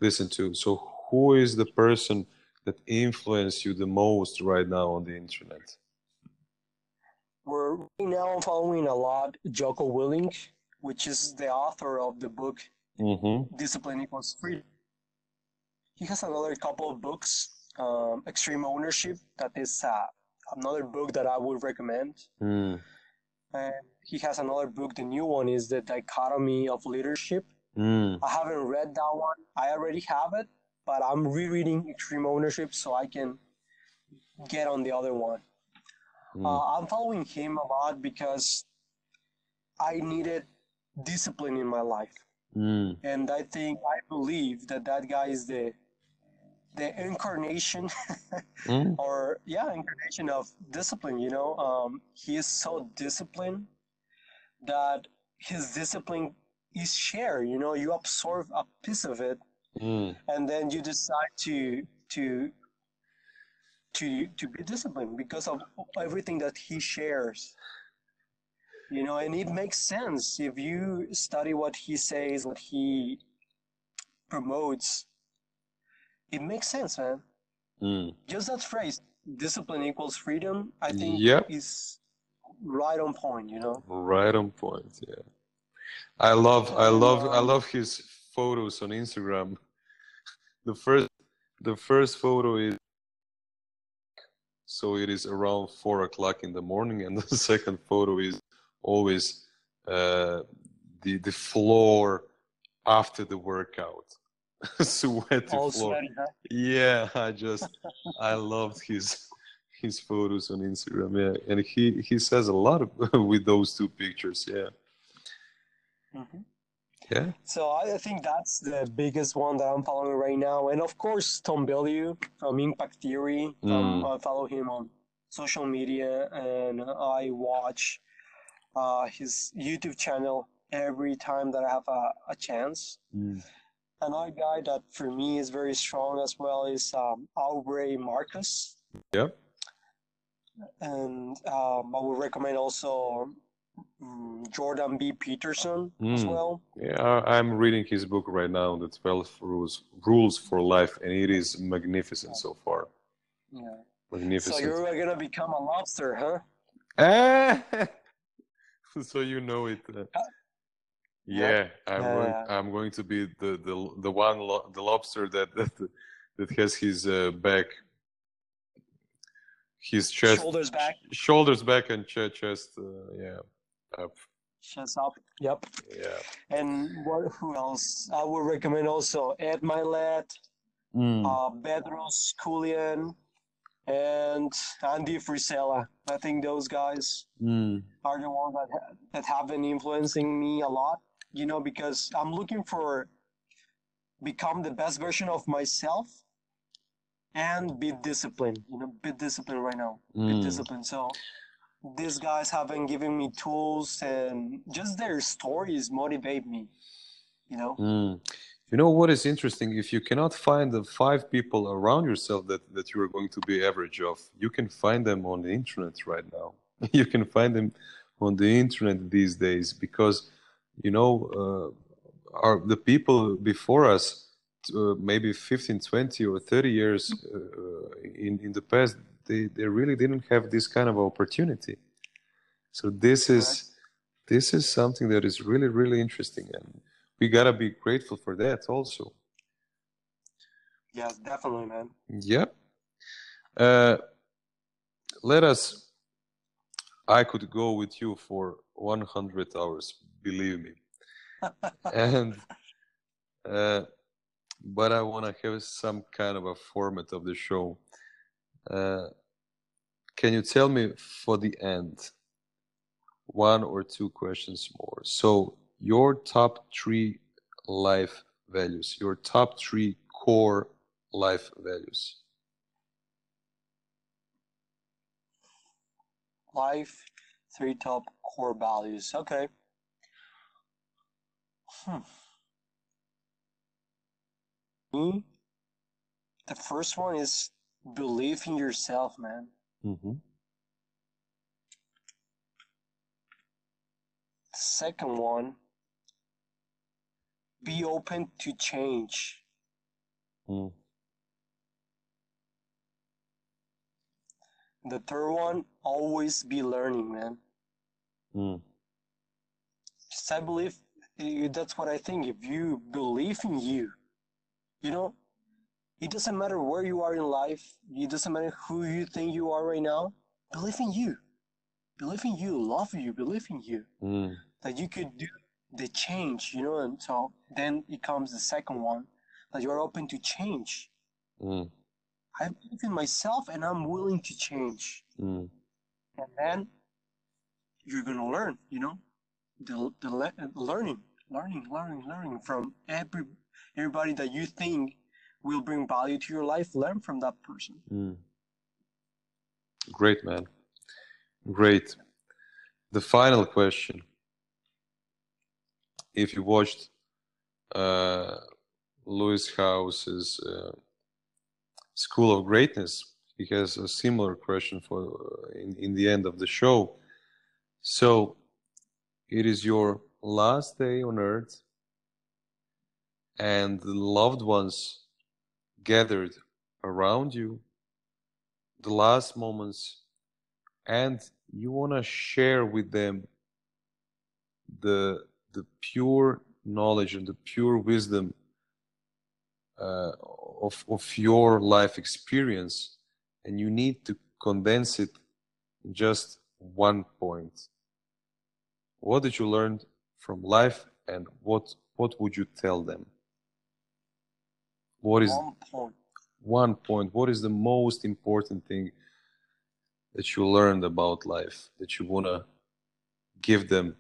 listen to? So who is the person that influenced you the most right now on the internet? We're right now following a lot Jocko Willink, which is the author of the book Mm-hmm. Discipline Equals Freedom. He has another couple of books, um, Extreme Ownership, that is uh, another book that I would recommend. Mm. And he has another book, the new one is The Dichotomy of Leadership. Mm. I haven't read that one. I already have it, but I'm rereading Extreme Ownership so I can get on the other one. Mm. Uh, I'm following him a lot because I needed discipline in my life. Mm. and I think I believe that that guy is the the incarnation Mm. or yeah incarnation of discipline you know um, he is so disciplined that his discipline is shared you know you absorb a piece of it Mm. and then you decide to to to to be disciplined because of everything that he shares you know and it makes sense if you study what he says what he promotes it makes sense man Mm. just that phrase discipline equals freedom i think Yep. is right on point you know Right on point. Yeah. I love I love I love his photos on Instagram. The first the first photo is so it is around four o'clock in the morning and the second photo is always uh, the the floor after the workout. Sweaty all floor. sweaty, huh? Yeah, I just I loved his his photos on Instagram. Yeah, and he he says a lot of, with those two pictures. Yeah, Mhm. yeah. So I think that's the biggest one that I'm following right now, and of course Tom Bilyeu from Impact Theory. Um, Mm. I follow him on social media, and I watch uh, his YouTube channel every time that I have a, a chance. Mm. Another guy that for me is very strong as well is um, Aubrey Marcus, Yep. and um, I would recommend also um, Jordan B. Peterson as Mm. well. Yeah, I'm reading his book right now, The Twelve Rules Rules for Life, and it is magnificent so far. Yeah. Magnificent. So you're gonna become a lobster, huh? Ah! so you know it. uh, yeah, I'm going. I'm going to be the the the one lo- the lobster that that that has his uh, back, his chest, Shoulders back, shoulders back, and chest, chest. Uh, yeah, up. chest up. Yep. Yeah. And what? Who else? I would recommend also Ed Mylett, Mm. uh, Bedros Keuilian, and Andy Frisella. I think those guys Mm. are the ones that ha- that have been influencing me a lot. You know, because I'm looking for become the best version of myself and be disciplined. You know, be disciplined right now. Be Mm. disciplined. So these guys have been giving me tools and just their stories motivate me you know mm. you know what is interesting if you cannot find the five people around yourself that that you are going to be average of you can find them on the internet right now you can find them on the internet these days because you know uh, are the people before us uh, maybe 15 20 or 30 years uh, in in the past they, they really didn't have this kind of opportunity. So this is this is something that is really really interesting and we gotta be grateful for that also. Yes definitely man. Yeah uh, let us i could go with you for 100 hours believe me and uh, but i want to have some kind of a format of the show uh, can you tell me for the end one or two questions more? So, your top three life values, your top three core life values. Life, three top core values. Okay. Hmm. The first one is believe in yourself, man. Mm-hmm. Second one, be open to change. Mm. The third one, always be learning, man. Mm. Just I believe that's what I think. If you believe in you, you know, it doesn't matter where you are in life. It doesn't matter who you think you are right now. Believe in you. Believe in you. Love you. Believe in you. Mm. That you could do the change, you know. And so then it comes the second one that you're open to change. Mm. I believe in myself and I'm willing to change. Mm. And then you're gonna learn, you know, the the le- learning, learning, learning, learning from every everybody that you think will bring value to your life, learn from that person. Mm. Great, man. Great. The final question. If you watched uh, Lewis Howes's uh, School of Greatness, he has a similar question for uh, in, in the end of the show. So, it is your last day on earth, and the loved ones gathered around you, the last moments, and you want to share with them the the pure knowledge and the pure wisdom uh, of of your life experience, and you need to condense it in just one point. What did you learn from life, and what what would you tell them? What is one point? One point. What is the most important thing that you learned about life that you want to give them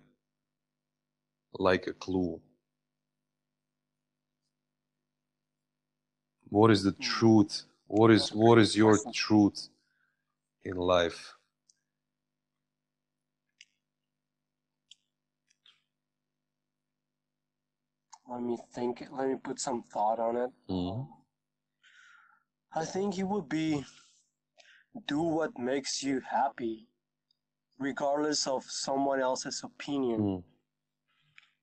like a clue? What is the hmm. truth? What is what is your truth in life? Let me think. Let me put some thought on it. Mm-hmm. I think it would be do what makes you happy, regardless of someone else's opinion. Mm.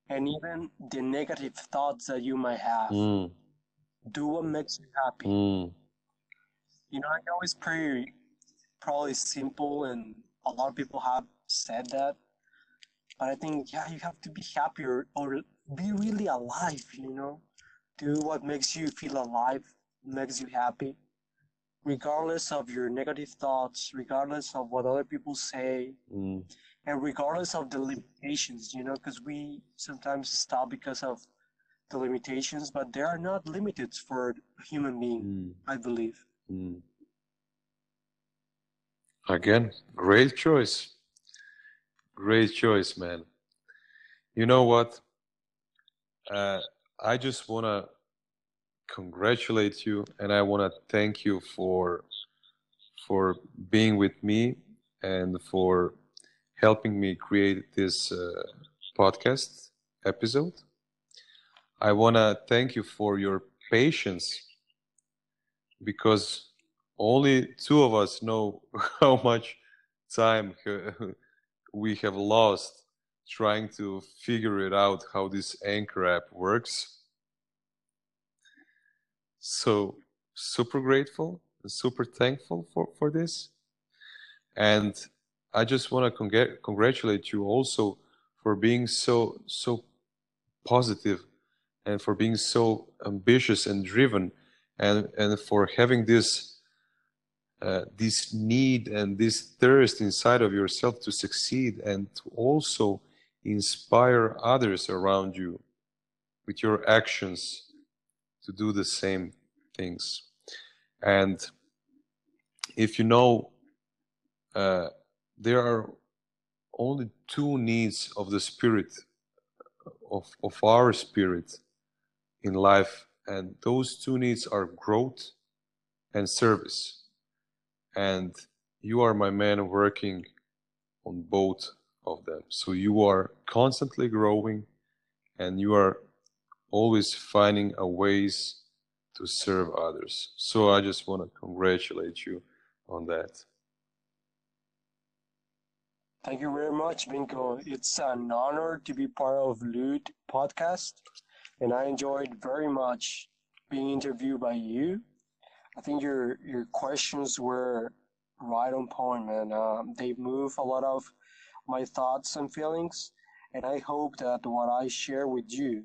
And even the negative thoughts that you might have. Mm. Do what makes you happy. Mm. You know, I know it's pretty probably simple, and a lot of people have said that. But I think, yeah, you have to be happier or be really alive, you know? Do what makes you feel alive, makes you happy, regardless of your negative thoughts, regardless of what other people say, mm. and regardless of the limitations, you know, because we sometimes stop because of the limitations, but they are not limited for a human being, mm. I believe. Mm. Again, great choice. Great choice, man. You know what? Uh, I just want to congratulate you and I want to thank you for for being with me and for helping me create this uh, podcast episode. I want to thank you for your patience because only two of us know how much time we have lost trying to figure it out how this anchor app works. So super grateful super thankful for for this. And i just want to congr- congratulate you also for being so so positive and for being so ambitious and driven and and for having this uh, this need and this thirst inside of yourself to succeed and to also inspire others around you with your actions to do the same things. And if you know uh, there are only two needs of the spirit of, of our spirit in life and those two needs are growth and service. And you are my man working on both of them. So you are constantly growing and you are always finding a ways to serve others. So I just want to congratulate you on that. Thank you very much, Vinko. It's an honor to be part of Lute podcast, and I enjoyed very much being interviewed by you I think your your questions were right on point, man. Uh, they move a lot of my thoughts and feelings, and I hope that what I share with you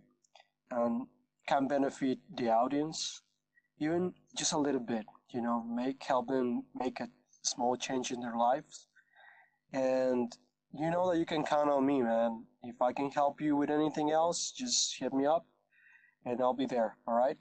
um, can benefit the audience, even just a little bit. You know, make help them make a small change in their lives, and you know that you can count on me, man. If I can help you with anything else, just hit me up, and I'll be there. All right.